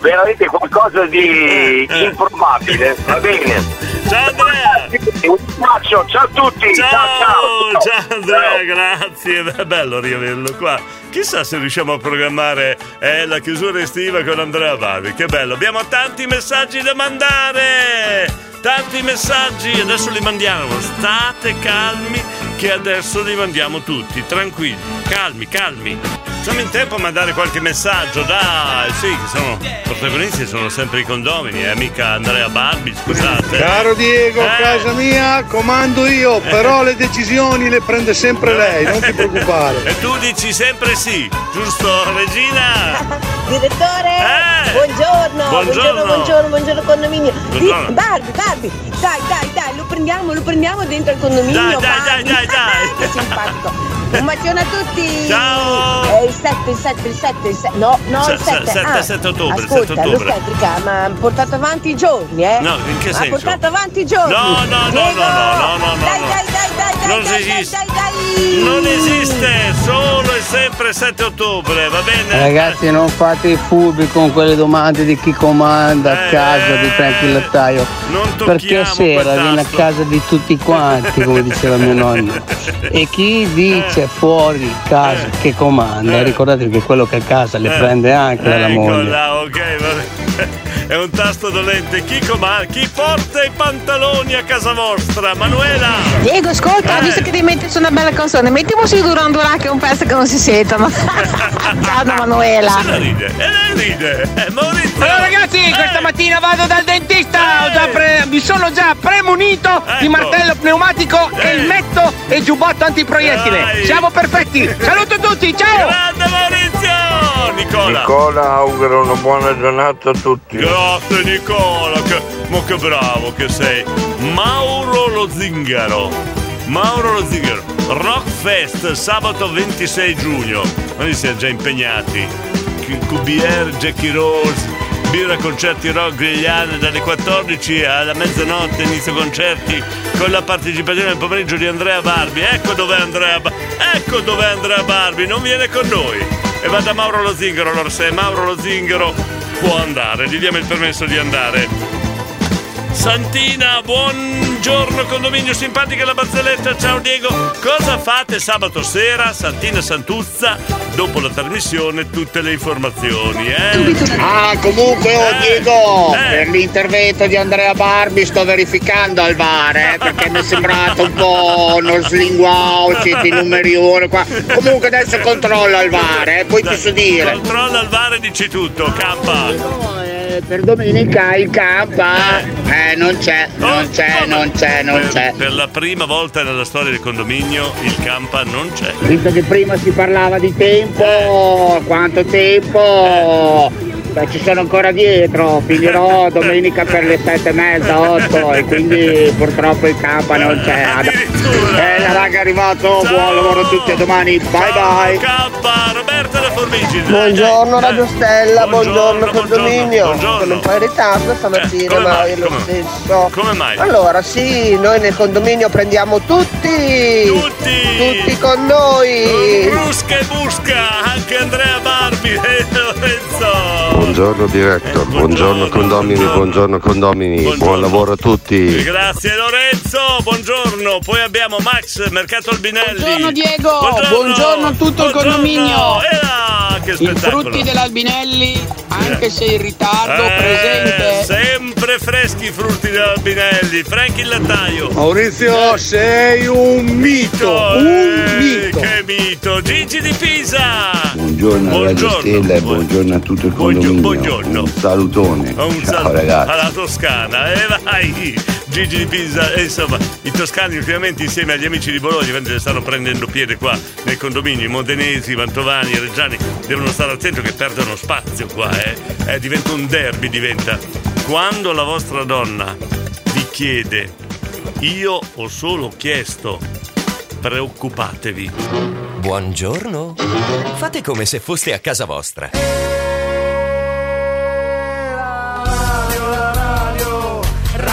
veramente qualcosa di improbabile. Va bene. Ciao Andrea! Un bacio, ciao a tutti! Ciao, ciao! Ciao Andrea, grazie, è bello riaverlo qua. Chissà se riusciamo a programmare eh, la chiusura estiva con Andrea Barbi, che bello. Abbiamo tanti messaggi da mandare! Tanti messaggi, adesso li mandiamo. State calmi che adesso li mandiamo tutti, tranquilli, calmi, calmi. Siamo in tempo a mandare qualche messaggio, dai, sì, che sono protagonisti, sono sempre i condomini, eh, mica Andrea Barbi, scusate. Caro Diego, Eh. casa mia, comando io, però le decisioni le prende sempre lei, non ti preoccupare. E tu dici sempre sì, giusto Regina? Direttore, Eh. buongiorno, Buongiorno. buongiorno, buongiorno, buongiorno condominio. Di- Buongiorno. Barbie, Barbie, dai, dai, dai, lo prendiamo, lo prendiamo dentro il condominio. Dai, dai, dai, dai, dai. che simpatico. Un bacione a tutti. Ciao. È il 7, il 7, il 7, il 7. No, no, il se- 7. sette- ah, sette ottobre, Ascolta, sette ottobre. lo Stetrica, ma ha portato avanti i giorni, eh? No, in che Ha senso? portato avanti i giorni. No, no, no, Diego, no, no, no, no, no, Dai, dai, dai, dai, dai, Non dai, esiste. dai, dai, dai. Non esiste, solo e sempre 7 ottobre, va bene? Ragazzi non fate i furbi con quelle domande di chi comanda a Eh, casa di tranquillataio perché a sera viene a casa di tutti quanti come diceva mio nonno e chi dice fuori casa che comanda. Ricordatevi che quello che è a casa le Eh, prende anche dalla ecco moglie. là, ok, va bene. È un tasto dolente. Chi, comanda? Chi porta i pantaloni a casa vostra? Manuela! Diego, ascolta, Eh. visto che devi metterci una bella canzone, mettiamo su Duran Duran che è un pezzo che non si sentono. Ciao Manuela. Se la ride, e lei ride. Eh, Maurizio! Allora ragazzi, questa mattina vado dal dentista, ho già pre- mi sono già premunito di martello pneumatico, elmetto e giubbotto antiproiettile. Dai. Siamo perfetti. Saluto tutti, ciao! Grande Maurizio! Nicola! Nicola auguro una buona giornata a tutti. Grazie Nicola, che, ma che bravo che sei. Mauro Lo Zingaro. Mauro Lo Zingaro. Rockfest sabato 26 giugno. Noi siamo già impegnati. QBR, Jackie Rose, birra concerti rock grigliane dalle 14 alla mezzanotte, inizio concerti con la partecipazione del pomeriggio di Andrea Barbi. Ecco dove Andrea Barbi, ecco dove Andrea Barbi, non viene con noi. E va da Mauro Lo Zingaro, allora se Mauro Lo Zingaro può andare, gli diamo il permesso di andare. Santina, buongiorno condominio simpatica la barzelletta, ciao Diego. Cosa fate sabato sera, Santina Santuzza? Dopo la trasmissione tutte le informazioni, eh? Ah, comunque, oh Eh, Diego, eh. per l'intervento di Andrea Barbi sto verificando al bar, eh, perché mi è sembrato un po' uno slinguao, siete i numeri uno qua. Comunque adesso controllo al bar, eh, poi ti so dire. Controlla il VAR e dici tutto, K. Eh, per domenica il campa, eh, non c'è, non c'è, non c'è, non Per, c'è. per la prima volta nella storia del condominio il Campa non c'è. Visto che prima si parlava di tempo, quanto tempo? Beh, ci sono ancora dietro, finirò domenica per le sette e mezza, otto e quindi purtroppo il campo non c'è. Eh, la raga è arrivato, buon lavoro a tutti, a domani, bye bye. K, Roberta da Formigine. Buongiorno Radio Stella, buongiorno, condominio. buongiorno. Sono un po' in ritardo stamattina, Eh, ma mai? è lo Come- stesso. Come mai? Allora, sì, noi nel condominio prendiamo tutti! Tutti! con noi! Busca e busca, anche Andrea Barbi e Lorenzo. Buongiorno direttor, buongiorno condomini, buongiorno condomini, buon lavoro a tutti! Grazie Lorenzo, buongiorno. Poi abbiamo Max Mercato Albinelli. Buongiorno Diego, Buongiorno, buongiorno a tutto il Buongiorno. condominio. E là, che I spettacolo. frutti dell'Albinelli, anche se in ritardo, Eh, presente. Sempre freschi i frutti dell'Albinelli. Franchi il lattaio. Maurizio, sei un mito, un Eh, mito. Che mito. Gigi di Pisa. Buongiorno Radio Stella e buongiorno a tutto il condominio. Buongiorno. Un salutone. Un Ciao saluto ragazzi. alla Toscana e vai Gigi di Pisa e insomma i toscani ultimamente insieme agli amici di Bologna mentre stanno prendendo piede qua nel condominio i modenesi, i mantovani, i reggiani devono stare attenti che perdono spazio qua eh. Eh, diventa un derby diventa quando la vostra donna vi chiede io ho solo chiesto preoccupatevi Buongiorno. Fate come se foste a casa vostra.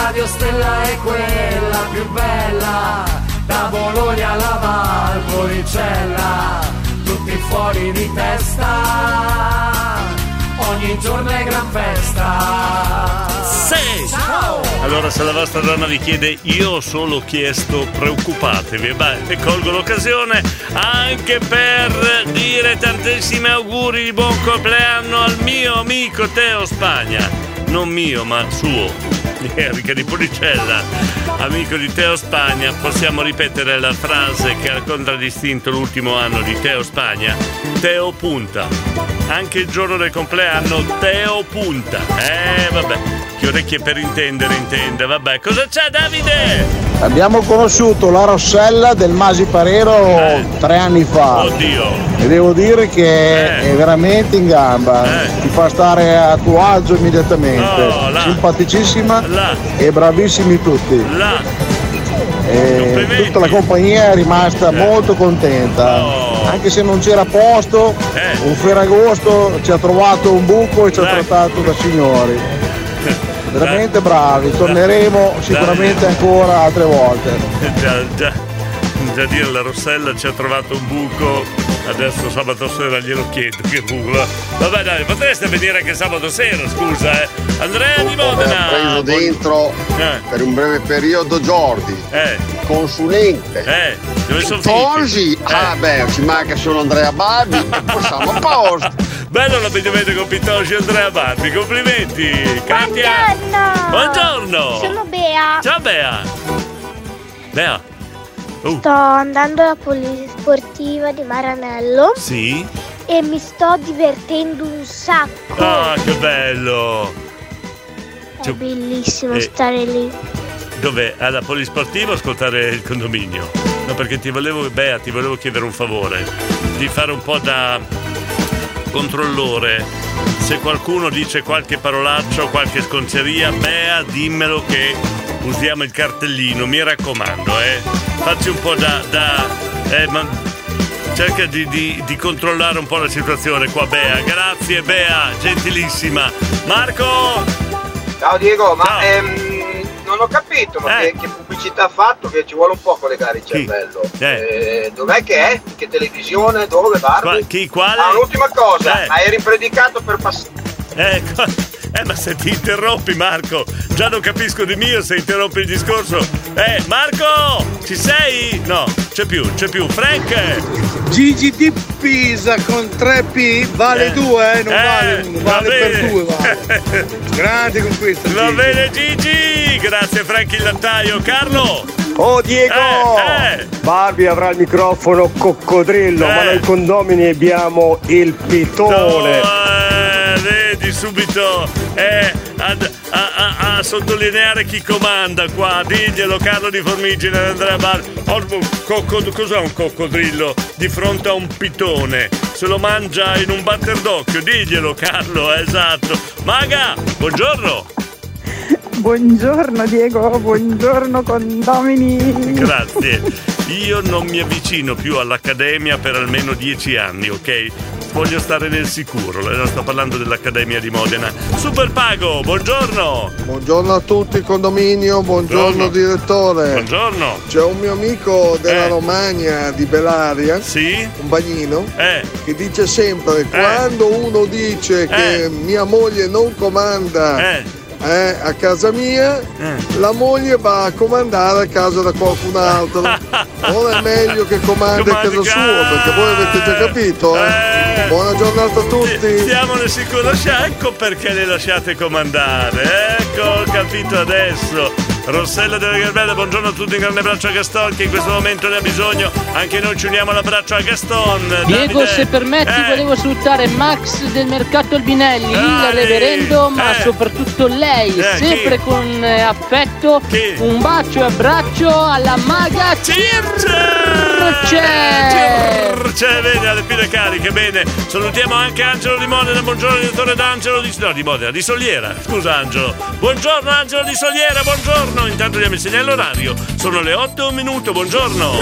Radio Stella è quella più bella, da Bologna alla Valpolicella, tutti fuori di testa, ogni giorno è gran festa. Sì! Ciao! Allora, se la vostra donna vi chiede io ho solo chiesto, preoccupatevi. Beh, e colgo l'occasione anche per dire tantissimi auguri di buon compleanno al mio amico Teo Spagna. Non mio, ma suo. Erika di Policella, amico di Teo Spagna, possiamo ripetere la frase che ha contraddistinto l'ultimo anno di Teo Spagna? Teo punta. Anche il giorno del compleanno Teo punta. Eh, vabbè, che orecchie per intendere intende. Vabbè, cosa c'è Davide? Abbiamo conosciuto la Rossella del Masi Parero tre anni fa. Oddio. E devo dire che è veramente in gamba. Ti fa stare a tuo agio immediatamente. Oh. Simpaticissima Là. e bravissimi tutti. Là. E tutta la compagnia è rimasta molto contenta. Anche se non c'era posto, un Ferragosto ci ha trovato un buco e ci ha trattato da signori. Veramente bravi, torneremo sicuramente ancora altre volte. Già, già, già dire la Rossella ci ha trovato un buco. Adesso sabato sera glielo chiedo che buco. Vabbè dai, potreste venire anche sabato sera, scusa, eh. Andrea di Modena. Ha preso dentro Eh. per un breve periodo Jordi, consulente. Eh, dove sono Tosi, finiti? ah beh, ci manca solo Andrea Barbi e poi siamo a posto. Bello l'abbigliamento con Pittoci e Andrea Barbi, complimenti! Katia! Buongiorno! Sono Bea. Ciao Bea! Bea! Uh, Sto andando alla polisportiva di Maranello sì? e mi sto divertendo un sacco. Ah, che bello! È bellissimo eh. stare lì. Dove? Alla polisportiva o ascoltare il condominio? No, perché ti volevo, Bea, ti volevo chiedere un favore. Di fare un po' da controllore. Se qualcuno dice qualche parolaccio, qualche sconceria, Bea, dimmelo che usiamo il cartellino, mi raccomando, eh. Facci un po' da. da eh, ma cerca di, di- di controllare un po' la situazione qua, Bea. Grazie, Bea, gentilissima. Marco! Ciao Diego, ma Ciao. ehm, non ho capito ma Eh. che, che pubblicità ha fatto che ci vuole un po' collegare il cervello. Eh. Eh, dov'è che è? Che televisione? Dove? Barbie? Qua- chi, quale? Ah, un'ultima cosa, Eh. hai ripredicacato per passare. Eh, co- eh, ma se ti interrompi, Marco, già non capisco di mio se interrompi il discorso. Eh, Marco, ci sei? No, c'è più, c'è più. Frank! Gigi di Pisa con 3P vale Eh. 2, eh? non Eh, vale 1, va vale per bene. 2. Vale. Grande conquista. Va Gigi. bene, Gigi! Grazie, Frank il lattaio. Carlo! Oh Diego! Eh, eh. Barbie avrà il microfono coccodrillo, ma Eh. noi condomini abbiamo il pitone. Eh, vedi subito eh, ad- a, a- a sottolineare chi comanda qua. Diglielo, Carlo di Formigine, Andrea Bar. Cocco- cos'è un coccodrillo di fronte a un pitone? Se lo mangia in un batter d'occhio, diglielo, Carlo, eh, esatto. Maga, buongiorno. Buongiorno Diego, buongiorno condomini. Grazie. Io non mi avvicino più all'Accademia per almeno dieci anni, ok? Voglio stare nel sicuro. Eh, Sto parlando dell'Accademia di Modena. Super Pago, buongiorno. Buongiorno a tutti condominio, buongiorno, Buongiorno. direttore. Buongiorno. C'è un mio amico della Eh. Romagna di Belaria, Sì? un bagnino, Eh. che dice sempre quando uno dice che mia moglie non comanda Eh. eh, a casa mia, la moglie va a comandare a casa da qualcun altro. Ora è meglio che comandi a casa sua, perché voi avete già capito, eh? Buona giornata a tutti. Siamo nel sicuro. Ecco perché le lasciate comandare. Ecco, ho capito adesso. Rossella della Garbella, buongiorno a tutti, un grande abbraccio a Gaston che in questo momento ne ha bisogno. Anche noi ci uniamo all'abbraccio a Gaston. Diego, Davide. se permetti, Eh. volevo salutare Max del Mercato Albinelli, il Dai. reverendo, ma Eh. soprattutto lei, Eh, sempre chi? con eh, affetto. Un bacio e abbraccio alla maga Circe! C'è, vedi, alle pile cariche, bene. Salutiamo anche Angelo di Modena, buongiorno direttore d'Angelo di... No, di Modena, di Soliera. Scusa Angelo. Buongiorno Angelo di Soliera, buongiorno. Intanto diamo il segnale l'orario. Sono le 8 e un minuto, buongiorno.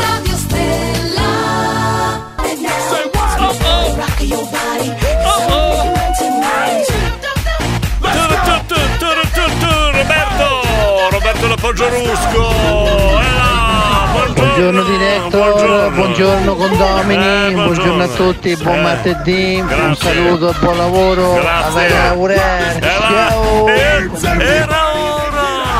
Tu, tu, Roberto! Roberto l'appoggio rusco! E là, buongiorno! Buongiorno direttore, buongiorno condomini, buongiorno a tutti, buon martedì, un saluto, buon lavoro, Grazie. a lavorare, ciao!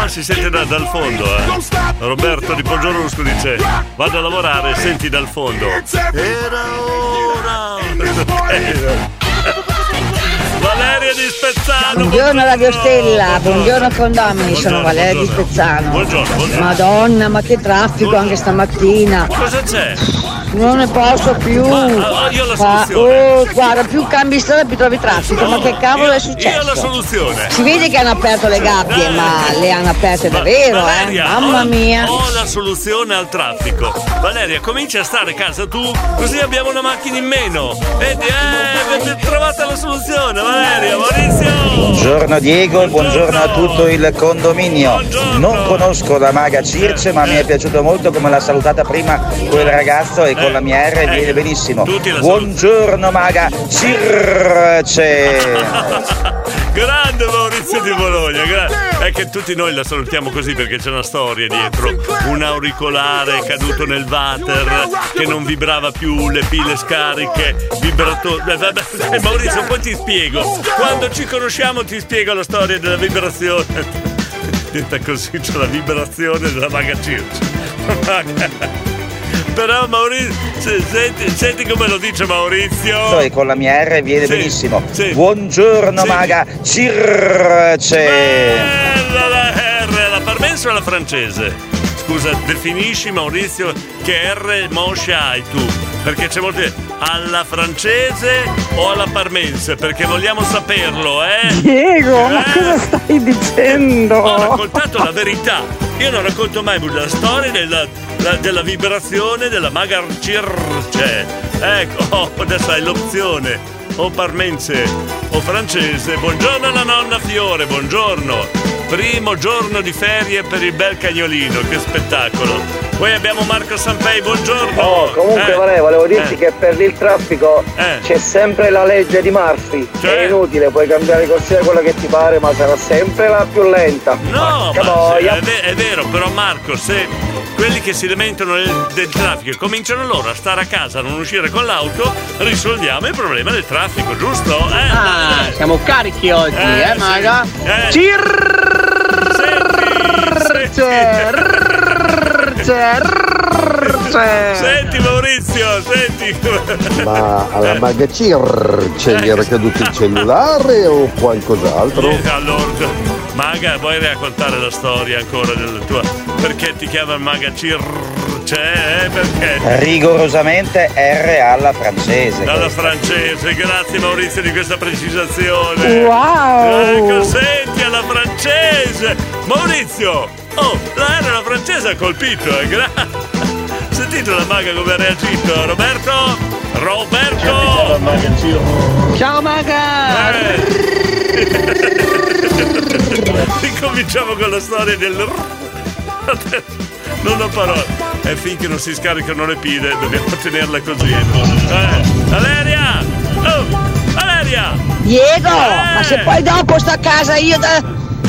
Ora! Si sente da- dal fondo, eh. Roberto di Poggiolusco dice: Vado a lavorare, senti dal fondo. Era ora! Valeria di Spezzano! Buongiorno Radio Stella, buongiorno condomini, sono Valeria di Spezzano. Buongiorno, buongiorno. Madonna, ma che traffico anche stamattina. Cosa c'è? Non ne posso più. ah, io ho la soluzione. oh, guarda, più cambi strada più trovi traffico. Ma che cavolo è Io ho la successo? soluzione. Si vede che hanno aperto le gabbie, ma le hanno aperte davvero, eh? Valeria, Mamma ho- mia. Ho la soluzione al traffico. Valeria, comincia a stare a casa tu, così abbiamo una macchina in meno. Vedi, eh, avete trovata la soluzione, Valeria, Maurizio! Buongiorno Diego, buongiorno a tutto il condominio. Non conosco la maga Circe, ma mi è piaciuto molto come l'ha salutata prima quel ragazzo e con la mia R viene benissimo. Buongiorno maga Circe. Grande Maurizio di Bologna, gra- è che tutti noi la salutiamo così perché c'è una storia dietro. Un auricolare caduto nel water che non vibrava più, le pile scariche, vibratori. Eh, vabbè, dai, Maurizio, poi ti spiego. Quando ci conosciamo ti spiego la storia della vibrazione. Detta così, c'è la vibrazione della maga Circe. Però Maurizio, se- senti, senti come lo dice Maurizio. E con la mia R viene Sì, benissimo. sì. Buongiorno Sì. maga Circe. Bella la R, la parmense o la francese? Scusa, definisci Maurizio che R moscia hai tu? Perché c'è molte. Alla francese o alla parmense? Perché vogliamo saperlo, eh? Diego, ma Eh? cosa stai dicendo? Ho raccontato la verità. Io non racconto mai la storia della, la- della vibrazione della maga Circe. Ecco, adesso hai l'opzione. O parmense o francese. Buongiorno alla nonna Fiore, buongiorno. Primo giorno di ferie per il bel cagnolino, che spettacolo. Poi abbiamo Marco Sampei, buongiorno. Oh, comunque Eh, Vale, volevo dirti eh, che per il traffico Eh. c'è sempre la legge di Murphy. Cioè? È inutile, puoi cambiare corsia quello che ti pare, ma sarà sempre la più lenta. No, ma è, è vero, però Marco, se quelli che si lamentano del, del traffico cominciano loro a stare a casa, a non uscire con l'auto, risolviamo il problema del traffico, giusto? Eh, Ah, siamo carichi oggi, Eh, eh, sì. maga? Eh. Senti Maurizio, senti. Ma alla Eh. maga Circe gli era caduto il cellulare o qualcos'altro? Eh, Allora, Maga, vuoi raccontare la storia ancora della tua? Perché ti chiama Maga Circe? Eh, perché? Rigorosamente R alla francese. Alla francese, grazie Maurizio di questa precisazione. Wow. Ecco, senti alla francese. Maurizio, oh, la R alla francese ha colpito, eh, gra- Sentite la maga come ha reagito, Roberto? Roberto! Ciao maga! Ricominciamo con la storia del... Non ho parole. E finché non si scaricano le pile dobbiamo tenerla così. Eh, Valeria! Oh, Valeria! Diego, Eh. ma se poi dopo sto a casa io da,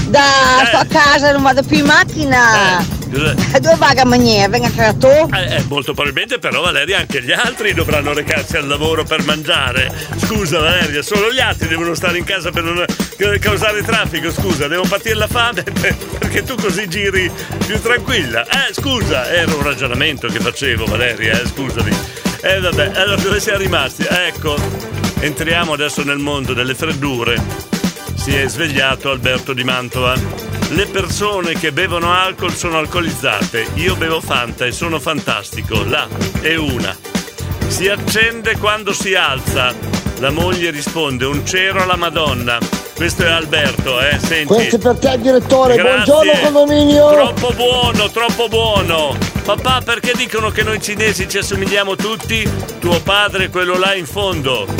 da- sto a casa non vado più in macchina. Cos'è? Dove va a maniera? Venga a tu? Eh, eh, molto probabilmente però Valeria anche gli altri dovranno recarsi al lavoro per mangiare. Scusa Valeria, solo gli altri devono stare in casa per non eh, causare traffico, scusa, devo patire la fame perché tu così giri più tranquilla. Eh, scusa, era un ragionamento che facevo Valeria, eh, scusami. Eh vabbè, allora dove siamo rimasti? Ecco, entriamo adesso nel mondo delle freddure. Si è svegliato Alberto di Mantova. Le persone che bevono alcol sono alcolizzate. Io bevo Fanta e sono fantastico. Là è una. Si accende quando si alza. La moglie risponde: Un cero alla Madonna. Questo è Alberto, eh? Senti. Questo è per te direttore, Grazie. buongiorno condominio. Troppo buono, troppo buono. Papà, perché dicono che noi cinesi ci assomigliamo tutti? Tuo padre, quello là in fondo.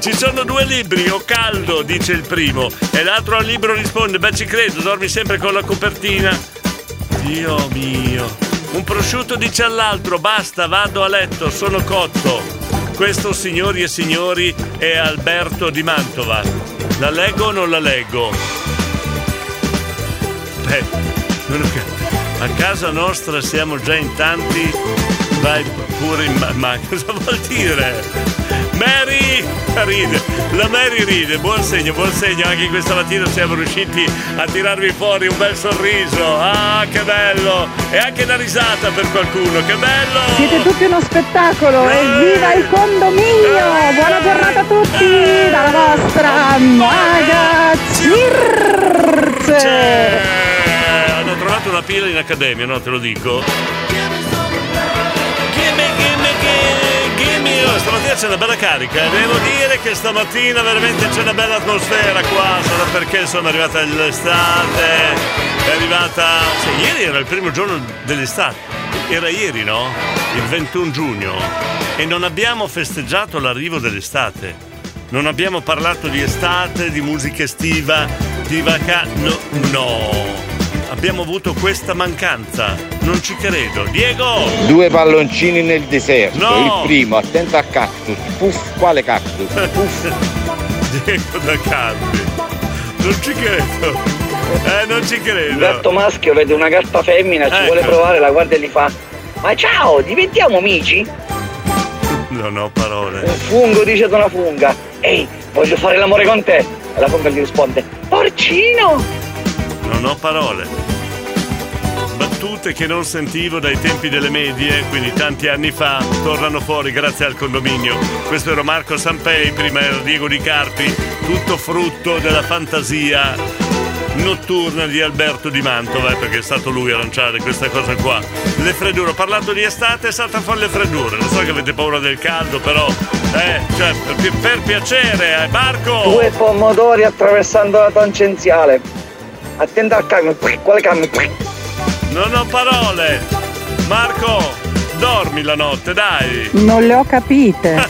ci sono due libri, ho caldo, dice il primo. E l'altro al libro risponde, beh ci credo, dormi sempre con la copertina. Dio mio. Un prosciutto dice all'altro, basta, vado a letto, sono cotto. Questo, signori e signori, è Alberto di Mantova. La leggo o non la leggo? Beh, non ho cap- a casa nostra siamo già in tanti, vai pure in ma, ma cosa vuol dire? Mary ride, la Mary ride, buon segno, buon segno, anche questa mattina siamo riusciti a tirarvi fuori un bel sorriso, ah che bello, e anche una risata per qualcuno, che bello! Siete tutti uno spettacolo, evviva il condominio! Buona giornata a tutti dalla vostra Maga Circe! Trovato una pila in accademia, no? Te lo dico. Stamattina c'è una bella carica. eh. Devo dire che stamattina veramente c'è una bella atmosfera qua. Sarà perché insomma è arrivata l'estate. È arrivata. Sì, ieri era il primo giorno dell'estate. Era ieri, no? Il 21 giugno. E non abbiamo festeggiato l'arrivo dell'estate. Non abbiamo parlato di estate, di musica estiva, di vacanze. No, no. Abbiamo avuto questa mancanza. Non ci credo. Diego! Due palloncini nel deserto. No. Il primo, attento al cactus. Puff, quale cactus? Puff. Diego da Carpi. Non ci credo. Eh, non ci Un credo. gatto maschio vede una gatta femmina, ci Ecco. vuole provare, la guarda e gli fa. Ma ciao, diventiamo amici? Non ho parole. Un fungo dice ad una funga. Ehi, voglio fare l'amore con te. E la funga gli risponde. Porcino! Non ho parole. Battute che non sentivo dai tempi delle medie, quindi tanti anni fa, tornano fuori grazie al condominio. Questo era Marco Sampei, prima era Diego Di Carpi, tutto frutto della fantasia notturna di Alberto Di Mantova, eh, perché è stato lui a lanciare questa cosa qua. Le freddure, ho parlato di estate, è stata a fare le freddure. Non so che avete paura del caldo, però, eh, cioè, per, per piacere, eh, Marco! Due pomodori attraversando la tangenziale. Attenta al camion. Quale camion? Non ho parole! Marco, dormi la notte, dai! Non le ho capite.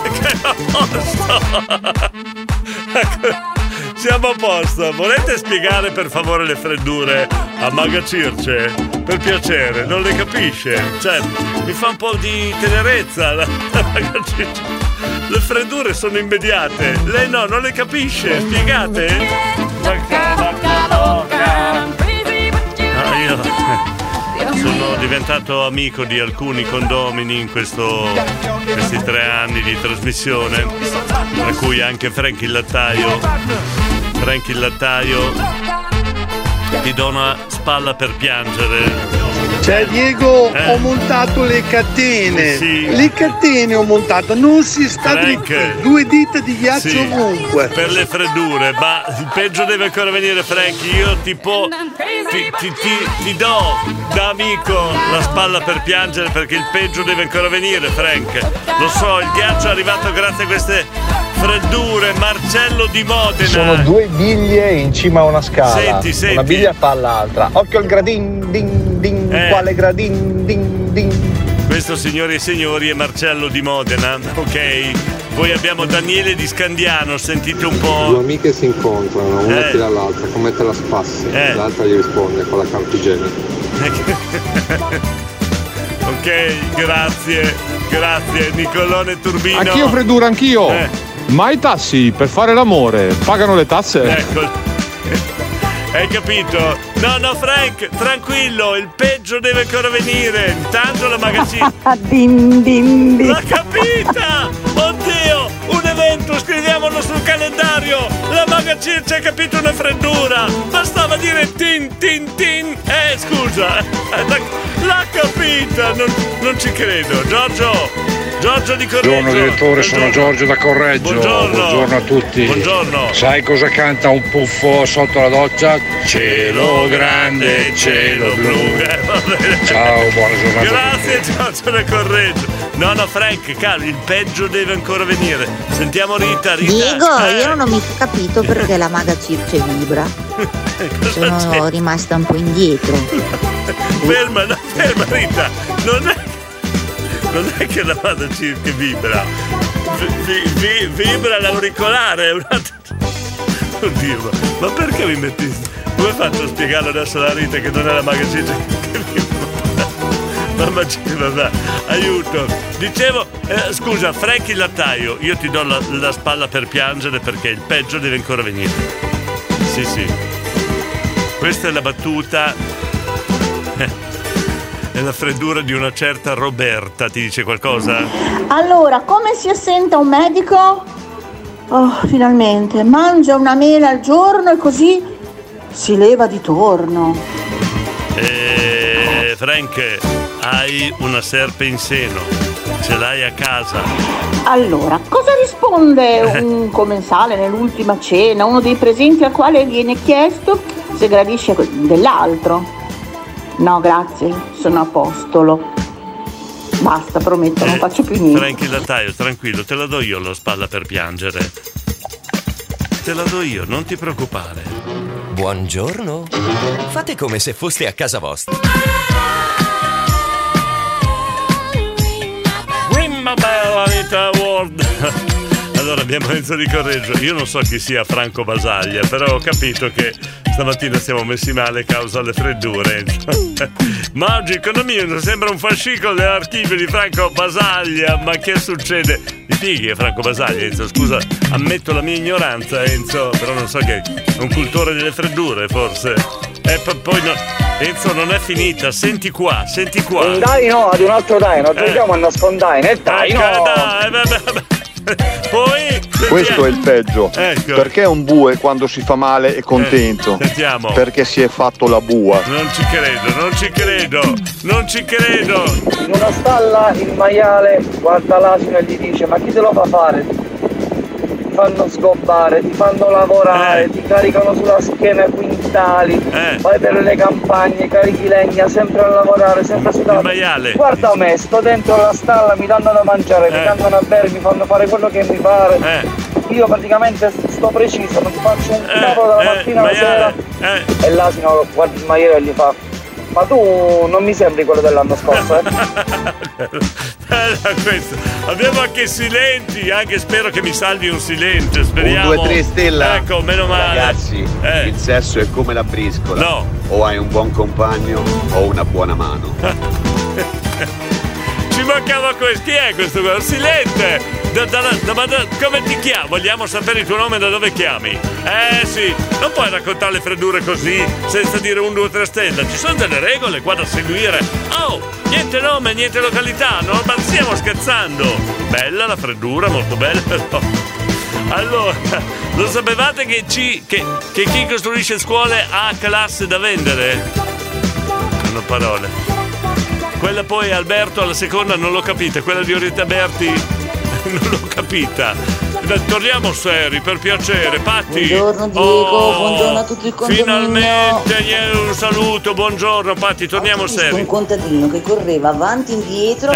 Siamo a posto. Volete spiegare per favore le freddure a Maga Circe? Per piacere, non le capisce. Cioè, mi fa un po' di tenerezza la, la Maga Circe. Le freddure sono immediate. Lei no, non le capisce. Spiegate? Ah, diventato amico di alcuni condomini in questo, questi tre anni di trasmissione, tra cui anche Frank il lattaio. Frank il lattaio ti do una spalla per piangere. Cioè Diego Eh. ho montato le catene Sì. Le catene ho montato Non si sta dritti Due dita di ghiaccio Sì, ovunque per le freddure, ma il peggio deve ancora venire, Frank. Io tipo ti, ti- ti- ti do da amico la spalla per piangere perché il peggio deve ancora venire, Frank. Lo so, il ghiaccio è arrivato grazie a queste freddure. Marcello di Modena. Sono due biglie in cima a una scala. Senti, senti. Una biglia fa l'altra. Occhio al gradin, din, din, Eh. quale gradin, din, din. Questo, signori e signori, è Marcello di Modena, ok? Poi abbiamo Daniele di Scandiano, sentite un Due po'. amiche si incontrano, una Eh. tira l'altra, come te la spassi, Eh. l'altra gli risponde con la carta igienica. ok, grazie, grazie, Nicolone Turbino. Anch'io freddura, anch'io. Eh. Ma i tassi per fare l'amore pagano le tasse? Ecco. Hai capito? No, no, Frank, tranquillo, il peggio deve ancora venire. Intanto la magazzina. Dim dim dim. L'ha capita! Oddio! Un evento, scriviamolo sul calendario! La maga Circe ha capito una freddura! Bastava dire tin tin tin! Eh, scusa! L'ha, l'ha capita! Non, non ci credo! Giorgio! Giorgio di Correggio! Buongiorno direttore, sono Buongiorno. Giorgio da Correggio. Buongiorno. a tutti. Buongiorno. Sai cosa canta un puffo sotto la doccia? Cielo grande, cielo blu. Eh. Ciao, buona giornata. Grazie Giorgio da Correggio! No, no, Frank, calma, il peggio deve ancora venire. Sentiamo Rita, Rita. Diego, Eh, io non ho mica capito perché la maga Circe vibra. Sono rimasta un po' indietro. Ferma, no, ferma Rita! Non è, non è che la vada circa vibra. Vi- vi- vi- vibra l'auricolare, è un altro. Oddio, ma, perché mi metti. Come faccio a spiegarlo adesso alla Rita che non è la maga circa che vibra? Mamma vabbè, aiuto. Dicevo, eh, scusa, Frank il lattaio, io ti do la, la spalla per piangere perché il peggio deve ancora venire. Sì, sì. Questa è la battuta. È la freddura di una certa Roberta, ti dice qualcosa? Allora, come si assenta un medico? Oh, finalmente, mangia una mela al giorno e così si leva di torno. Eh, Frank, hai una serpe in seno. Ce l'hai a casa. Allora, cosa risponde un commensale nell'ultima cena, uno dei presenti al quale viene chiesto se gradisce dell'altro? No, grazie, sono a postolo. Basta, prometto, non faccio più niente. Frank il lattaio, tranquillo, te la do io la spalla per piangere. Te la do io, non ti preoccupare. Buongiorno. Fate come se foste a casa vostra. Prima bella Anita Award. Allora abbiamo Enzo di Correggio. Io non so chi sia Franco Basaglia, però ho capito che stamattina siamo messi male causa le freddure. Enzo. Ma oggi economia sembra un fascicolo dell'archivio di Franco Basaglia. Ma che succede? Mi spieghi, è Franco Basaglia, Enzo? Scusa, ammetto la mia ignoranza, Enzo, però non so che è un cultore delle freddure, forse. E poi no. Enzo non è finita, senti qua, senti qua. Un daino ad un altro daino, giochiamo a nascondaino. E dai, no! Ecco, dai, vabbè, vabbè. Poi Questo è il peggio. Ecco. Perché un bue quando si fa male è contento? Eh, sentiamo. Perché si è fatto la bua. Non ci credo, non ci credo, non ci credo. In una stalla il maiale guarda l'asino e gli dice ma chi te lo fa fare? Ti fanno sgobbare, ti fanno lavorare, ti caricano sulla schiena quintali, vai per le campagne, carichi legna, sempre a lavorare, sempre sudato. maiale. Guarda me, sto dentro la stalla, mi danno da mangiare, mi danno da bere, mi fanno fare quello che mi pare. Io praticamente sto preciso, non faccio un cavolo dalla mattina alla sera. E l'asino guarda il maiale e gli fa Ma tu non mi sembri quello dell'anno scorso, eh? Bella questa. Abbiamo anche Silenti, anche spero che mi salvi un silente, speriamo. Un 2 3 stella. Ecco, meno male. Ragazzi, Eh. il sesso è come la briscola. No. O hai un buon compagno o una buona mano. Ci mancava questo. Chi è questo qua? Silente! Da- da- da- come ti chiami? Vogliamo sapere il tuo nome e da dove chiami? Eh sì, non puoi raccontare le freddure così senza dire un 2 3 stella. Ci sono delle regole qua da seguire. Oh, niente nome, niente località, no? Ma stiamo scherzando. Bella la freddura, molto bella però. Allora, lo sapevate che, ci, che, che chi costruisce scuole ha classe da vendere? Non ho parole. Quella poi Alberto alla seconda non l'ho capita, quella di Orietta Berti non l'ho capita. Torniamo seri, per piacere, Patti. Buongiorno Diego, Oh, buongiorno a tutto il condominio. Finalmente yeah, un saluto, buongiorno Patti, torniamo Un seri. contadino che correva avanti e indietro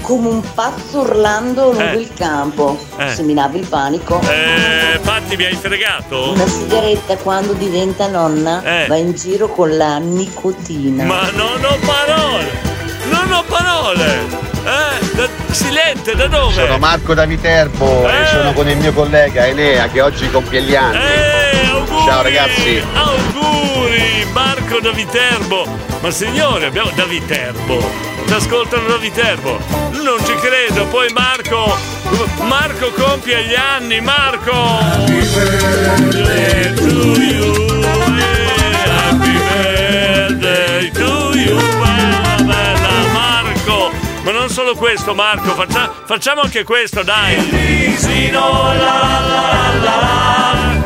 come un pazzo urlando lungo Eh. il campo. Eh. Seminava il panico. Eh, Patti mi hai fregato? Una sigaretta quando diventa nonna Eh. va in giro con la nicotina. Ma non ho parole! Non ho parole! Eh, da, silente, da dove? Sono Marco da Viterbo Eh. e sono con il mio collega Enea che oggi compie gli anni. Eh, auguri! Ciao ragazzi. Auguri! Marco da Viterbo! Ma signore, abbiamo da Viterbo! Ci ascoltano da Viterbo! Non ci credo! Poi Marco! Marco compie gli anni! Marco! Happy birthday to you! Solo questo, Marco, faccia- facciamo anche questo, dai! Risino, la, la, la, la,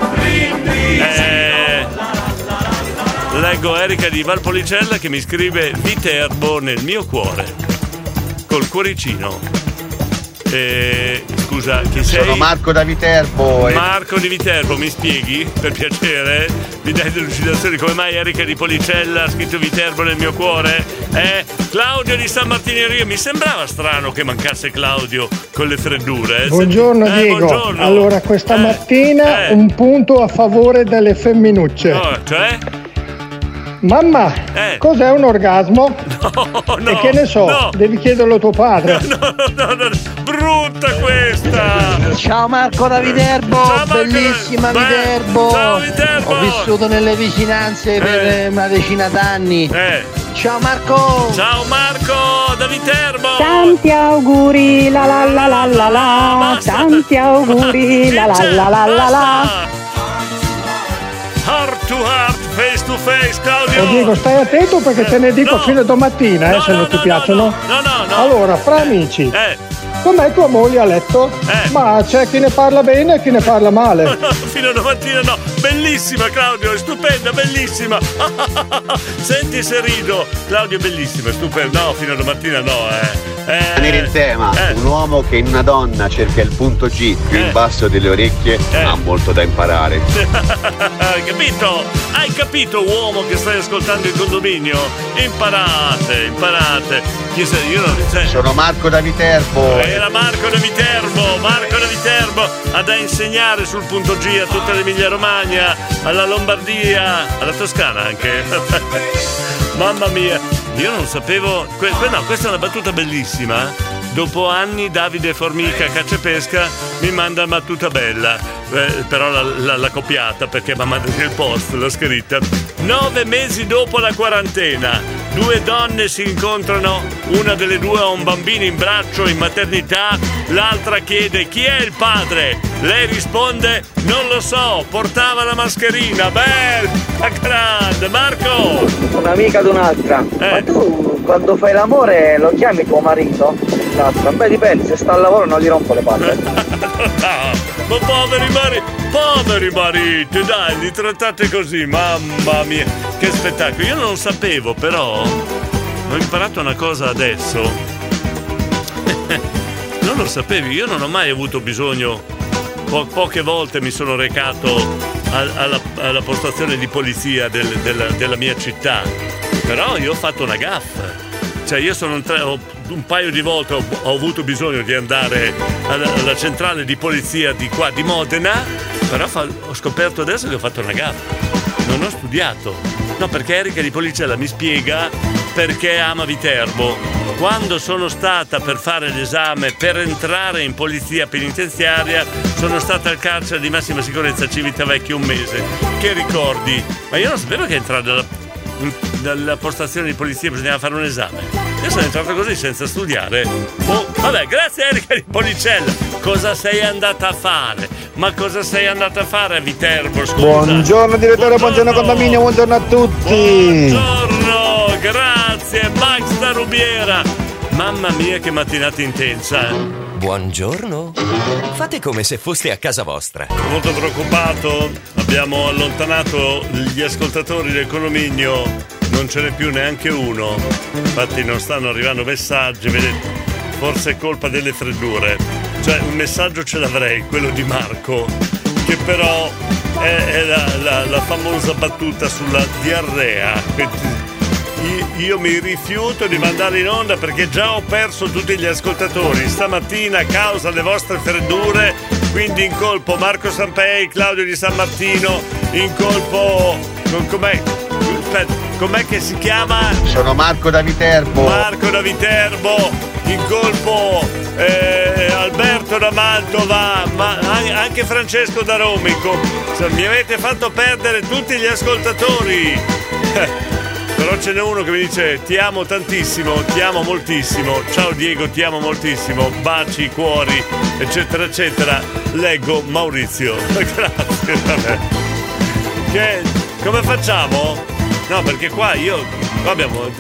eh, leggo Erika di Valpolicella che mi scrive Viterbo nel mio cuore. Col cuoricino. Eh, scusa, chi sei? Sono Marco da Viterbo e Marco di Viterbo, mi spieghi per piacere? Mi dai delucidazioni come mai Erika di Policella ha scritto Viterbo nel mio cuore? Eh? Claudio di San Martineria, mi sembrava strano che mancasse Claudio con le freddure. eh? Buongiorno Eh, Diego. buongiorno. Allora, questa mattina eh. un punto a favore delle femminucce. No, cioè? Mamma, Eh. cos'è un orgasmo? no, e che ne so, no. devi chiederlo a tuo padre. No, no, brutta questa! Ciao Marco da Viterbo, bellissima Viterbo. Ho vissuto nelle vicinanze per eh, una decina d'anni. Ciao Marco! Ciao Marco da Viterbo! Tanti auguri, la la la la la la, tanti auguri, la la la la la la. Heart to heart, face Claudio! Oh, Diego, stai attento perché te ne dico fino a domattina, eh, se non ti piacciono. No, no, no. Allora, fra amici. Eh. Com'è tua moglie a letto? Ma c'è chi ne parla bene e chi ne parla male. No, fino a domattina no, bellissima Claudio, è stupenda, bellissima. Senti se rido. Claudio è bellissima, è stupenda. No, fino a domattina no, eh. eh rimanere in tema. Un uomo che in una donna cerca il punto G più in basso delle orecchie ha molto da imparare. Hai capito? Hai capito, uomo che stai ascoltando il condominio? Imparate, imparate. Chi sei? Io non Sono Marco da Viterbo. Era Marco da Viterbo, Marco da Viterbo ha da insegnare sul punto G a tutta l'Emilia Romagna, alla Lombardia, alla Toscana anche. Mamma mia, io non sapevo. que- no, questa è una battuta bellissima. Dopo anni Davide Formica Caccia e Pesca mi manda battuta bella. Eh, però l'ha, copiata perché mi ha mandato il post, l'ho scritta. Nove mesi dopo la quarantena, due donne si incontrano, una delle due ha un bambino in braccio in maternità, l'altra chiede chi è il padre. Lei risponde non lo so, portava la mascherina. Bella, grande, Marco! Un'amica di un'altra. Ma tu quando fai l'amore lo chiami tuo marito? L'altra. Beh dipende, se sta al lavoro non gli rompo le palle. Ma poveri mariti, poveri mariti, dai, li trattate così, mamma mia, che spettacolo. Io non sapevo, però, ho imparato una cosa adesso. non lo sapevi, io non ho mai avuto bisogno, po- poche volte mi sono recato al- alla, alla postazione di polizia del- della, della mia città, però io ho fatto una gaffa. Cioè io sono entra- ho- un paio di volte ho, ho avuto bisogno di andare alla, alla centrale di polizia di qua di Modena, però fa- ho scoperto adesso che ho fatto una gaffa. Non ho studiato. No, perché Erika di Policella mi spiega perché ama Viterbo. Quando sono stata per fare l'esame per entrare in polizia penitenziaria, sono stata al carcere di massima sicurezza Civitavecchio un mese. Che ricordi? Ma io non sapevo che entrare dalla, dalla postazione di polizia bisognava fare un esame. Io sono entrato così senza studiare. Oh, vabbè, grazie Erika di Policella. Cosa sei andata a fare? Ma cosa sei andata a fare a Viterbo? Scusa. Buongiorno direttore, buongiorno condominio, buongiorno a tutti. Buongiorno, grazie Max da Rubiera. Mamma mia che mattinata intensa. Buongiorno. Fate come se foste a casa vostra. Sono molto preoccupato. Abbiamo allontanato gli ascoltatori del condominio. Non ce n'è più neanche uno. Infatti non stanno arrivando messaggi, vedete. Forse è colpa delle freddure. Cioè un messaggio ce l'avrei, quello di Marco, che però è, è la, la- la famosa battuta sulla diarrea. Io- mi rifiuto di mandare in onda perché già ho perso tutti gli ascoltatori stamattina a causa delle vostre freddure. Quindi in colpo Marco Sampei, Claudio di San Martino, in colpo. com- Com'è? Aspetta, com'è che si chiama? Sono Marco da Viterbo. Marco da Viterbo, in colpo eh, Alberto da Mantova, ma an- anche Francesco da cioè, mi avete fatto perdere tutti gli ascoltatori. Però ce n'è uno che mi dice ti amo tantissimo, ti amo moltissimo, ciao Diego, ti amo moltissimo, baci, cuori, eccetera, eccetera. Leggo Maurizio. Grazie. Che, come facciamo? No, perché qua io, qua abbiamo,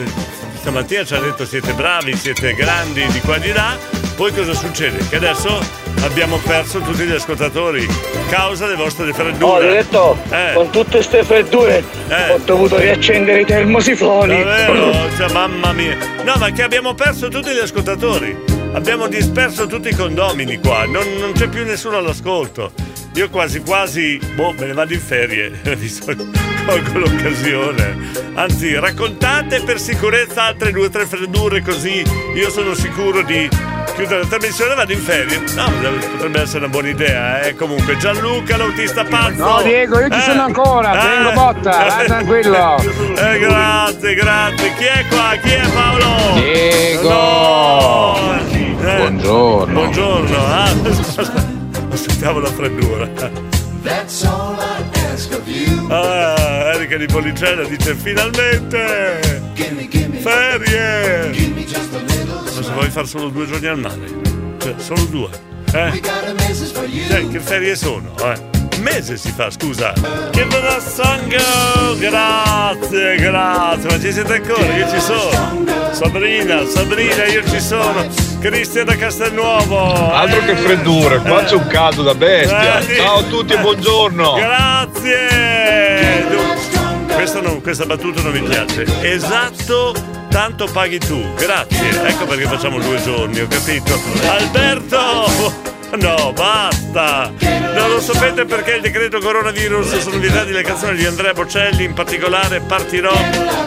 stamattina ci ha detto siete bravi, siete grandi di qua e di là, poi cosa succede? Che adesso abbiamo perso tutti gli ascoltatori, causa delle vostre freddure. Oh, diretto, Eh. con tutte queste freddure ho dovuto riaccendere i termosifoni. Davvero? Cioè, mamma mia. No, ma che abbiamo perso tutti gli ascoltatori. Abbiamo disperso tutti i condomini qua. Non, non c'è più nessuno all'ascolto. Io quasi quasi, boh, me ne vado in ferie. Colgo l'occasione. Anzi, raccontate per sicurezza altre due o tre freddure così io sono sicuro di chiudere la trasmissione e vado in ferie. No, potrebbe essere una buona idea, eh. Comunque, Gianluca, l'autista pazzo. No, Diego, io ci sono ancora, tengo botta, vai tranquillo. Eh, grazie, grazie. Chi è qua? Chi è Paolo? Diego. No. Eh, Buongiorno. Buongiorno. Ah, aspettavo la freddura. Ah, Erika di Policella dice finalmente ferie. Ma se vuoi fare solo due giorni al mare, cioè solo due. Eh? Cioè, che ferie sono? Eh? Mese si fa, scusa. Che bella song! Grazie, grazie. Ma ci siete ancora? Io ci sono. Sabrina, Sabrina, io ci sono. Cristian da Castelnuovo. Altro che freddure, qua c'è un caldo da bestia. Eh. Ciao a tutti e buongiorno. Grazie! Questa, non- questa battuta non mi piace. Esatto, tanto paghi tu. Grazie. Ecco perché facciamo due giorni, ho capito. Alberto! No, basta! Non lo sapete perché il decreto coronavirus sono vietate le canzoni di Andrea Bocelli, in particolare Partirò.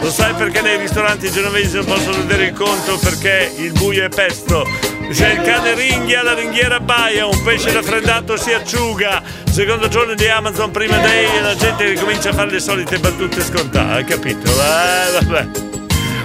Lo sai perché nei ristoranti genovesi non possono vedere il conto? Perché il buio è pesto. Se il cane ringhia, la ringhiera abbaia, un pesce raffreddato si asciuga. Secondo giorno di Amazon Prima Day e la gente ricomincia a fare le solite battute scontate, hai capito? Eh, vabbè.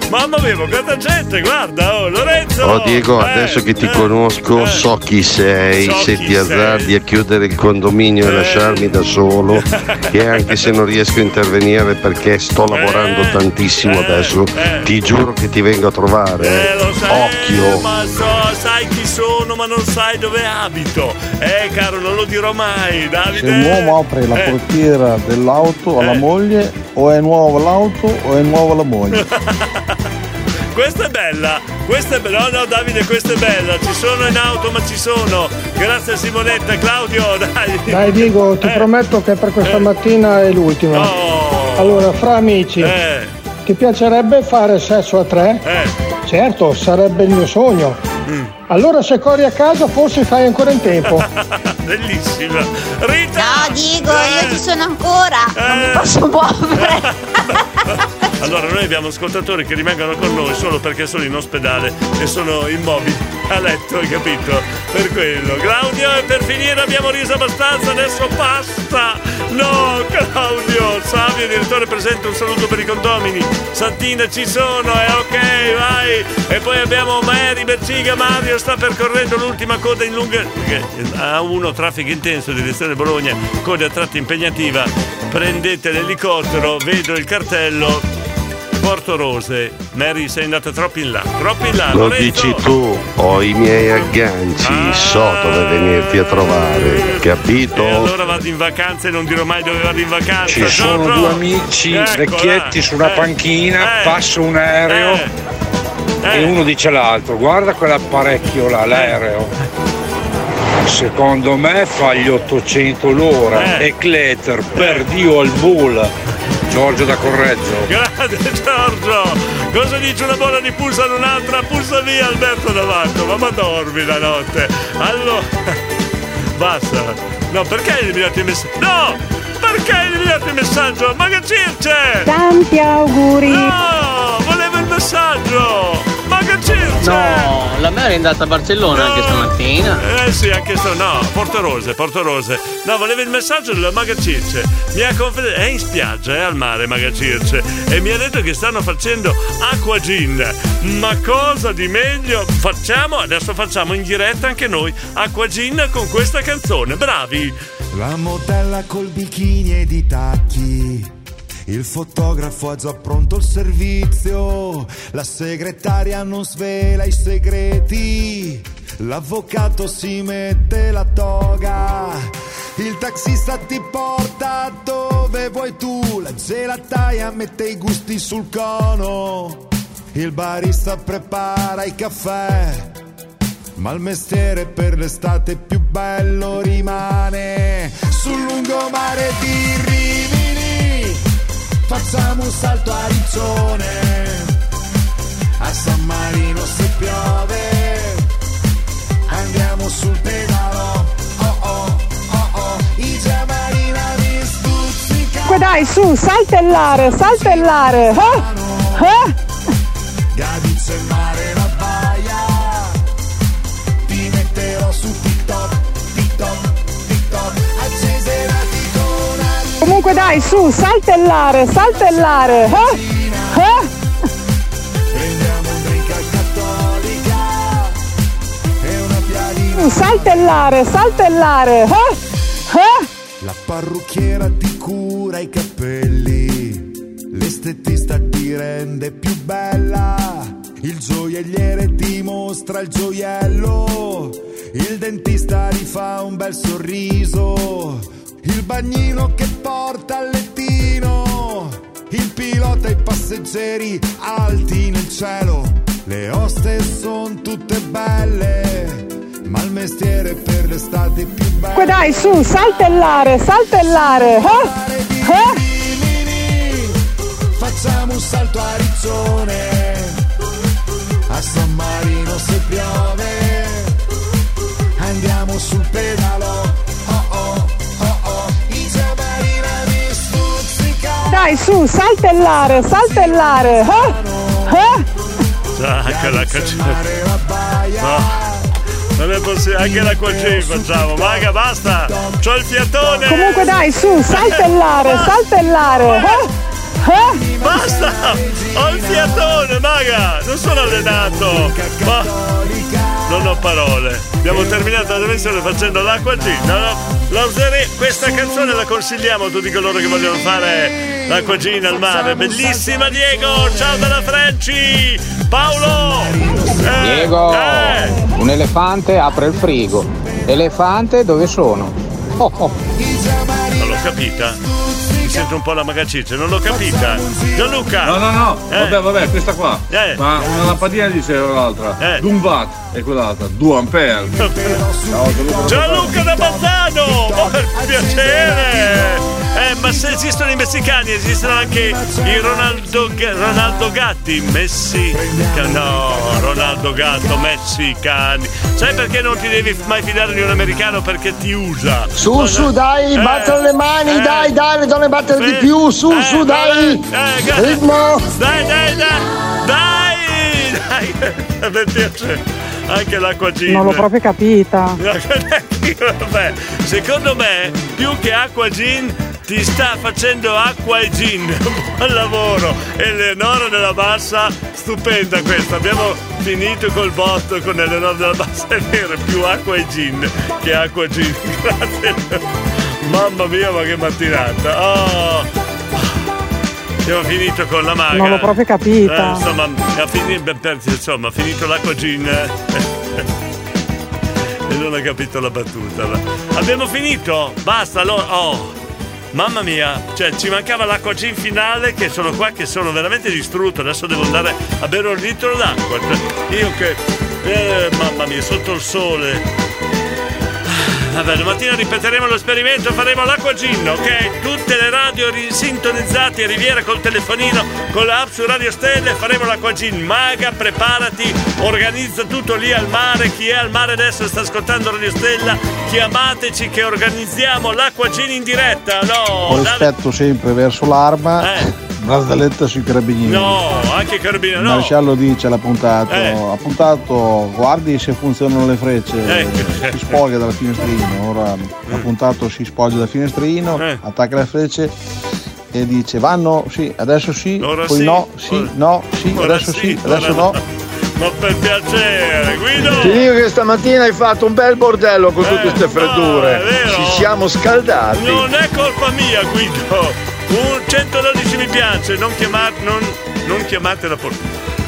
Mamma mia, quanta gente, guarda, oh, Lorenzo! Oh Diego, Eh, adesso che ti eh, conosco so chi sei, So se chi ti azzardi a chiudere il condominio Eh. e lasciarmi da solo e anche se non riesco a intervenire perché sto lavorando Eh. tantissimo adesso, ti giuro che ti vengo a trovare. Eh, lo sai, Occhio! ma so, sai chi sono, ma non sai dove abito. Eh, caro, non lo dirò mai, Davide. Se un uomo apre la Eh. portiera dell'auto alla moglie, o è nuova l'auto o è nuova la moglie. Questa è bella, questa è bella. No, no, Davide, questa è bella. Ci sono in auto, ma ci sono. Grazie a Simonetta, Claudio, dai. Dai Diego, ti prometto che per questa mattina è l'ultima. Allora, fra amici, ti piacerebbe fare sesso a tre? Certo, sarebbe il mio sogno. Allora se corri a casa forse fai ancora in tempo. Bellissima. Rita! No, Diego, io ci sono ancora. Non mi posso muovere. Allora, noi abbiamo ascoltatori che rimangono con noi solo perché sono in ospedale e sono immobili a letto, hai capito? Per quello. Claudio, e per finire abbiamo riso abbastanza, adesso basta! No, Claudio! Savio, direttore presente, un saluto per i condomini. Santina ci sono, è ok, vai! E poi abbiamo Mary Berciga, Mario sta percorrendo l'ultima coda in lunga. A1 traffico intenso, direzione Bologna, coda a tratti impegnativa. Prendete l'elicottero, vedo il cartello, Porto Rose. Mary, sei andata troppo in là, troppo in là. Lo Lorenzo. dici tu, ho i miei agganci, Ah. so dove venirti a trovare, capito? E allora vado in vacanza e non dirò mai dove vado in vacanza. Ci sono Giorgio. due amici Eccola. vecchietti su una Eh, panchina, eh, passa un aereo eh. e uno dice all'altro guarda quell'apparecchio là, l'aereo. Secondo me fa gli 800 l'ora Eh. e Cleter per Dio al bull. Giorgio da Correggio. Grande Giorgio! Cosa dice una bolla di pulsa ad un'altra? Pulsa via Alberto Davanto, ma, ma dormi la notte. Allora. Basta. No, perché hai eliminato il messaggio? No! Perché hai eliminato il messaggio? Ma che circe! Tanti auguri. No! Volevo il messaggio! Che circe! No, la Mary è andata a Barcellona anche stamattina. Eh sì, anche sto. No, Porto Rose, Porto Rose. No, volevo il messaggio della Maga Circe. Mi ha confidato. È in spiaggia, è al mare Maga Circe. E mi ha detto che stanno facendo acqua gin. Ma cosa di meglio? Facciamo, adesso facciamo in diretta anche noi acqua gin con questa canzone. Bravi! La modella col bikini ed i tacchi. Il fotografo ha già pronto il servizio. La segretaria non svela i segreti. L'avvocato si mette la toga. Il taxista ti porta dove vuoi tu. La gelataia mette i gusti sul cono. Il barista prepara i caffè. Ma il mestiere per l'estate più bello rimane sul lungomare di. Facciamo un salto a Riccione, a San Marino se piove. Andiamo sul pedalo, oh oh, oh oh, i giamarina mi stuzzica. Comunque dai, su, saltellare, saltellare. Eh? Eh? Gadice e dai, su, saltellare, saltellare. Eh? Eh? Saltellare, saltellare. Eh? Eh? La parrucchiera ti cura i capelli, l'estetista ti rende più bella, il gioielliere ti mostra il gioiello, il dentista rifà un bel sorriso, il bagnino che porta al lettino, il pilota e i passeggeri alti nel cielo, le oste son tutte belle. Ma il mestiere per l'estate è più bello dai, su, saltellare, saltellare. Eh? Eh? Facciamo un salto a Riccione, a San Marino se piove, andiamo sul pedalo, Dai, su, saltellare, saltellare. Eh? Eh? Anche la No. Non è possibile, anche la quagin facciamo. Maga, basta! C'ho il fiatone! Comunque dai, su, saltellare, saltellare. Eh? Eh? Basta! Ho il fiatone, maga! Non sono allenato! Ma non ho parole. Abbiamo terminato la trasmissione facendo l'acqua G. No, no, la userei. Questa canzone la consigliamo a tutti coloro che vogliono fare l'acqua G al mare. Bellissima Diego! Ciao dalla Franci! Paolo! Eh, Diego, eh. un elefante apre il frigo. Elefante dove sono? Oh, oh. Non l'ho capita. Mi sento un po' la magaciccia, non l'ho capita. Gianluca! No, no, no, Eh. vabbè, vabbè, questa qua. Eh. Ma una lampadina diceva l'altra. Eh. Dumbat. E quell'altra 2 ampere. Ciao, Gianluca da Bazzano! Oh, per piacere! Eh, ma se esistono i messicani, esistono anche i Ronaldo, Ronaldo Gatti, Messi. No, Ronaldo Gatto, messicani. Sai perché non ti devi mai fidare di un americano? Perché ti usa. Su, su, dai, Eh, battere le mani, eh. dai, dai, le donne battere di Sì. più, su, Eh, su, dai. eh, Ritmo. Dai, dai, dai! Dai! Dai! Per piacere. Anche l'acqua gin. Non l'ho proprio capita. Vabbè, secondo me, più che acqua gin, ti sta facendo acqua e gin. Buon lavoro. Eleonora della Bassa, stupenda questa. Abbiamo finito col botto con Eleonora della Bassa, è vero, più acqua e gin che acqua e gin. Grazie. Mamma mia, ma che mattinata. Oh. Abbiamo finito con la maga. Non l'ho proprio capita. Eh, insomma, ha finito, insomma, ha finito l'acqua gin. e non ha capito la battuta. Abbiamo finito? Basta, allora. Oh. Mamma mia, cioè ci mancava l'acqua gin finale che sono qua che sono veramente distrutto, adesso devo andare a bere un litro d'acqua. Cioè, io che. eh, mamma mia, sotto il sole. Vabbè, domattina ripeteremo l'esperimento, faremo l'acqua gin, ok? Tutte le radio ri- sintonizzate, Riviera col telefonino, con l'app su Radio Stelle, faremo l'acqua gin. Maga, preparati, organizza tutto lì al mare. Chi è al mare adesso sta ascoltando Radio Stella, chiamateci che organizziamo l'acqua gin in diretta. No, Con rispetto sempre verso l'arma, brazzaletta sui carabinieri. Eh. no, anche carabinieri, Il no. maresciallo dice l'ha puntato, Eh. ha puntato, guardi se funzionano le frecce, Ecco. si spoglia dal finestrino, ora ha puntato, si spoglia dal finestrino, Eh. attacca le frecce e dice vanno, sì, adesso sì, Ora poi sì, no, sì, ora- no, sì, ora adesso sì, sì, adesso ora no. Ma per piacere, Guido! Ti dico che stamattina hai fatto un bel bordello con tutte Eh, queste freddure. no. Ci siamo scaldati. Non è colpa mia, Guido. Un 112 mi piace, non, chiamar- non, non chiamate la, pol-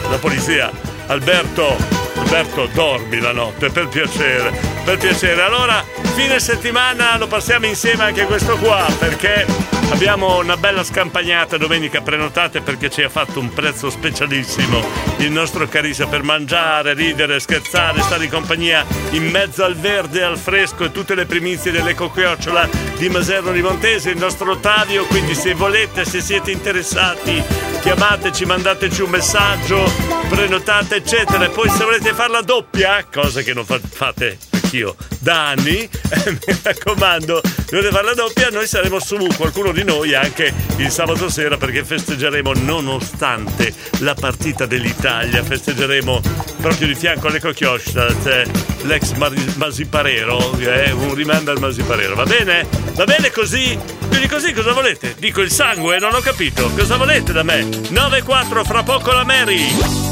la polizia. Alberto, Alberto, dormi la notte, per piacere, per piacere. Allora, fine settimana lo passiamo insieme anche questo qua, perché abbiamo una bella scampagnata domenica prenotate perché ci ha fatto un prezzo specialissimo. Il nostro Carissa per mangiare, ridere, scherzare, stare in compagnia in mezzo al verde, al fresco e tutte le primizie dell'Eco Chiocciola di Maserno di Montese, il nostro Ottavio, quindi se volete, se siete interessati, chiamateci, mandateci un messaggio, prenotate eccetera. E poi se volete farla doppia, cosa che non fa- fate anch'io da anni, mi raccomando, dovete farla doppia, noi saremo su qualcuno di noi anche il sabato sera perché festeggeremo nonostante la partita dell'Italia, festeggeremo proprio di fianco all'Eco Chioscia, c'è l'ex Mari- Masiparero, eh, un rimando al Masiparero, va bene? Va bene così? Più di così cosa volete? Dico il sangue, non ho capito, cosa volete da me? 9-4 fra poco la Mary!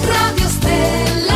Radio Stella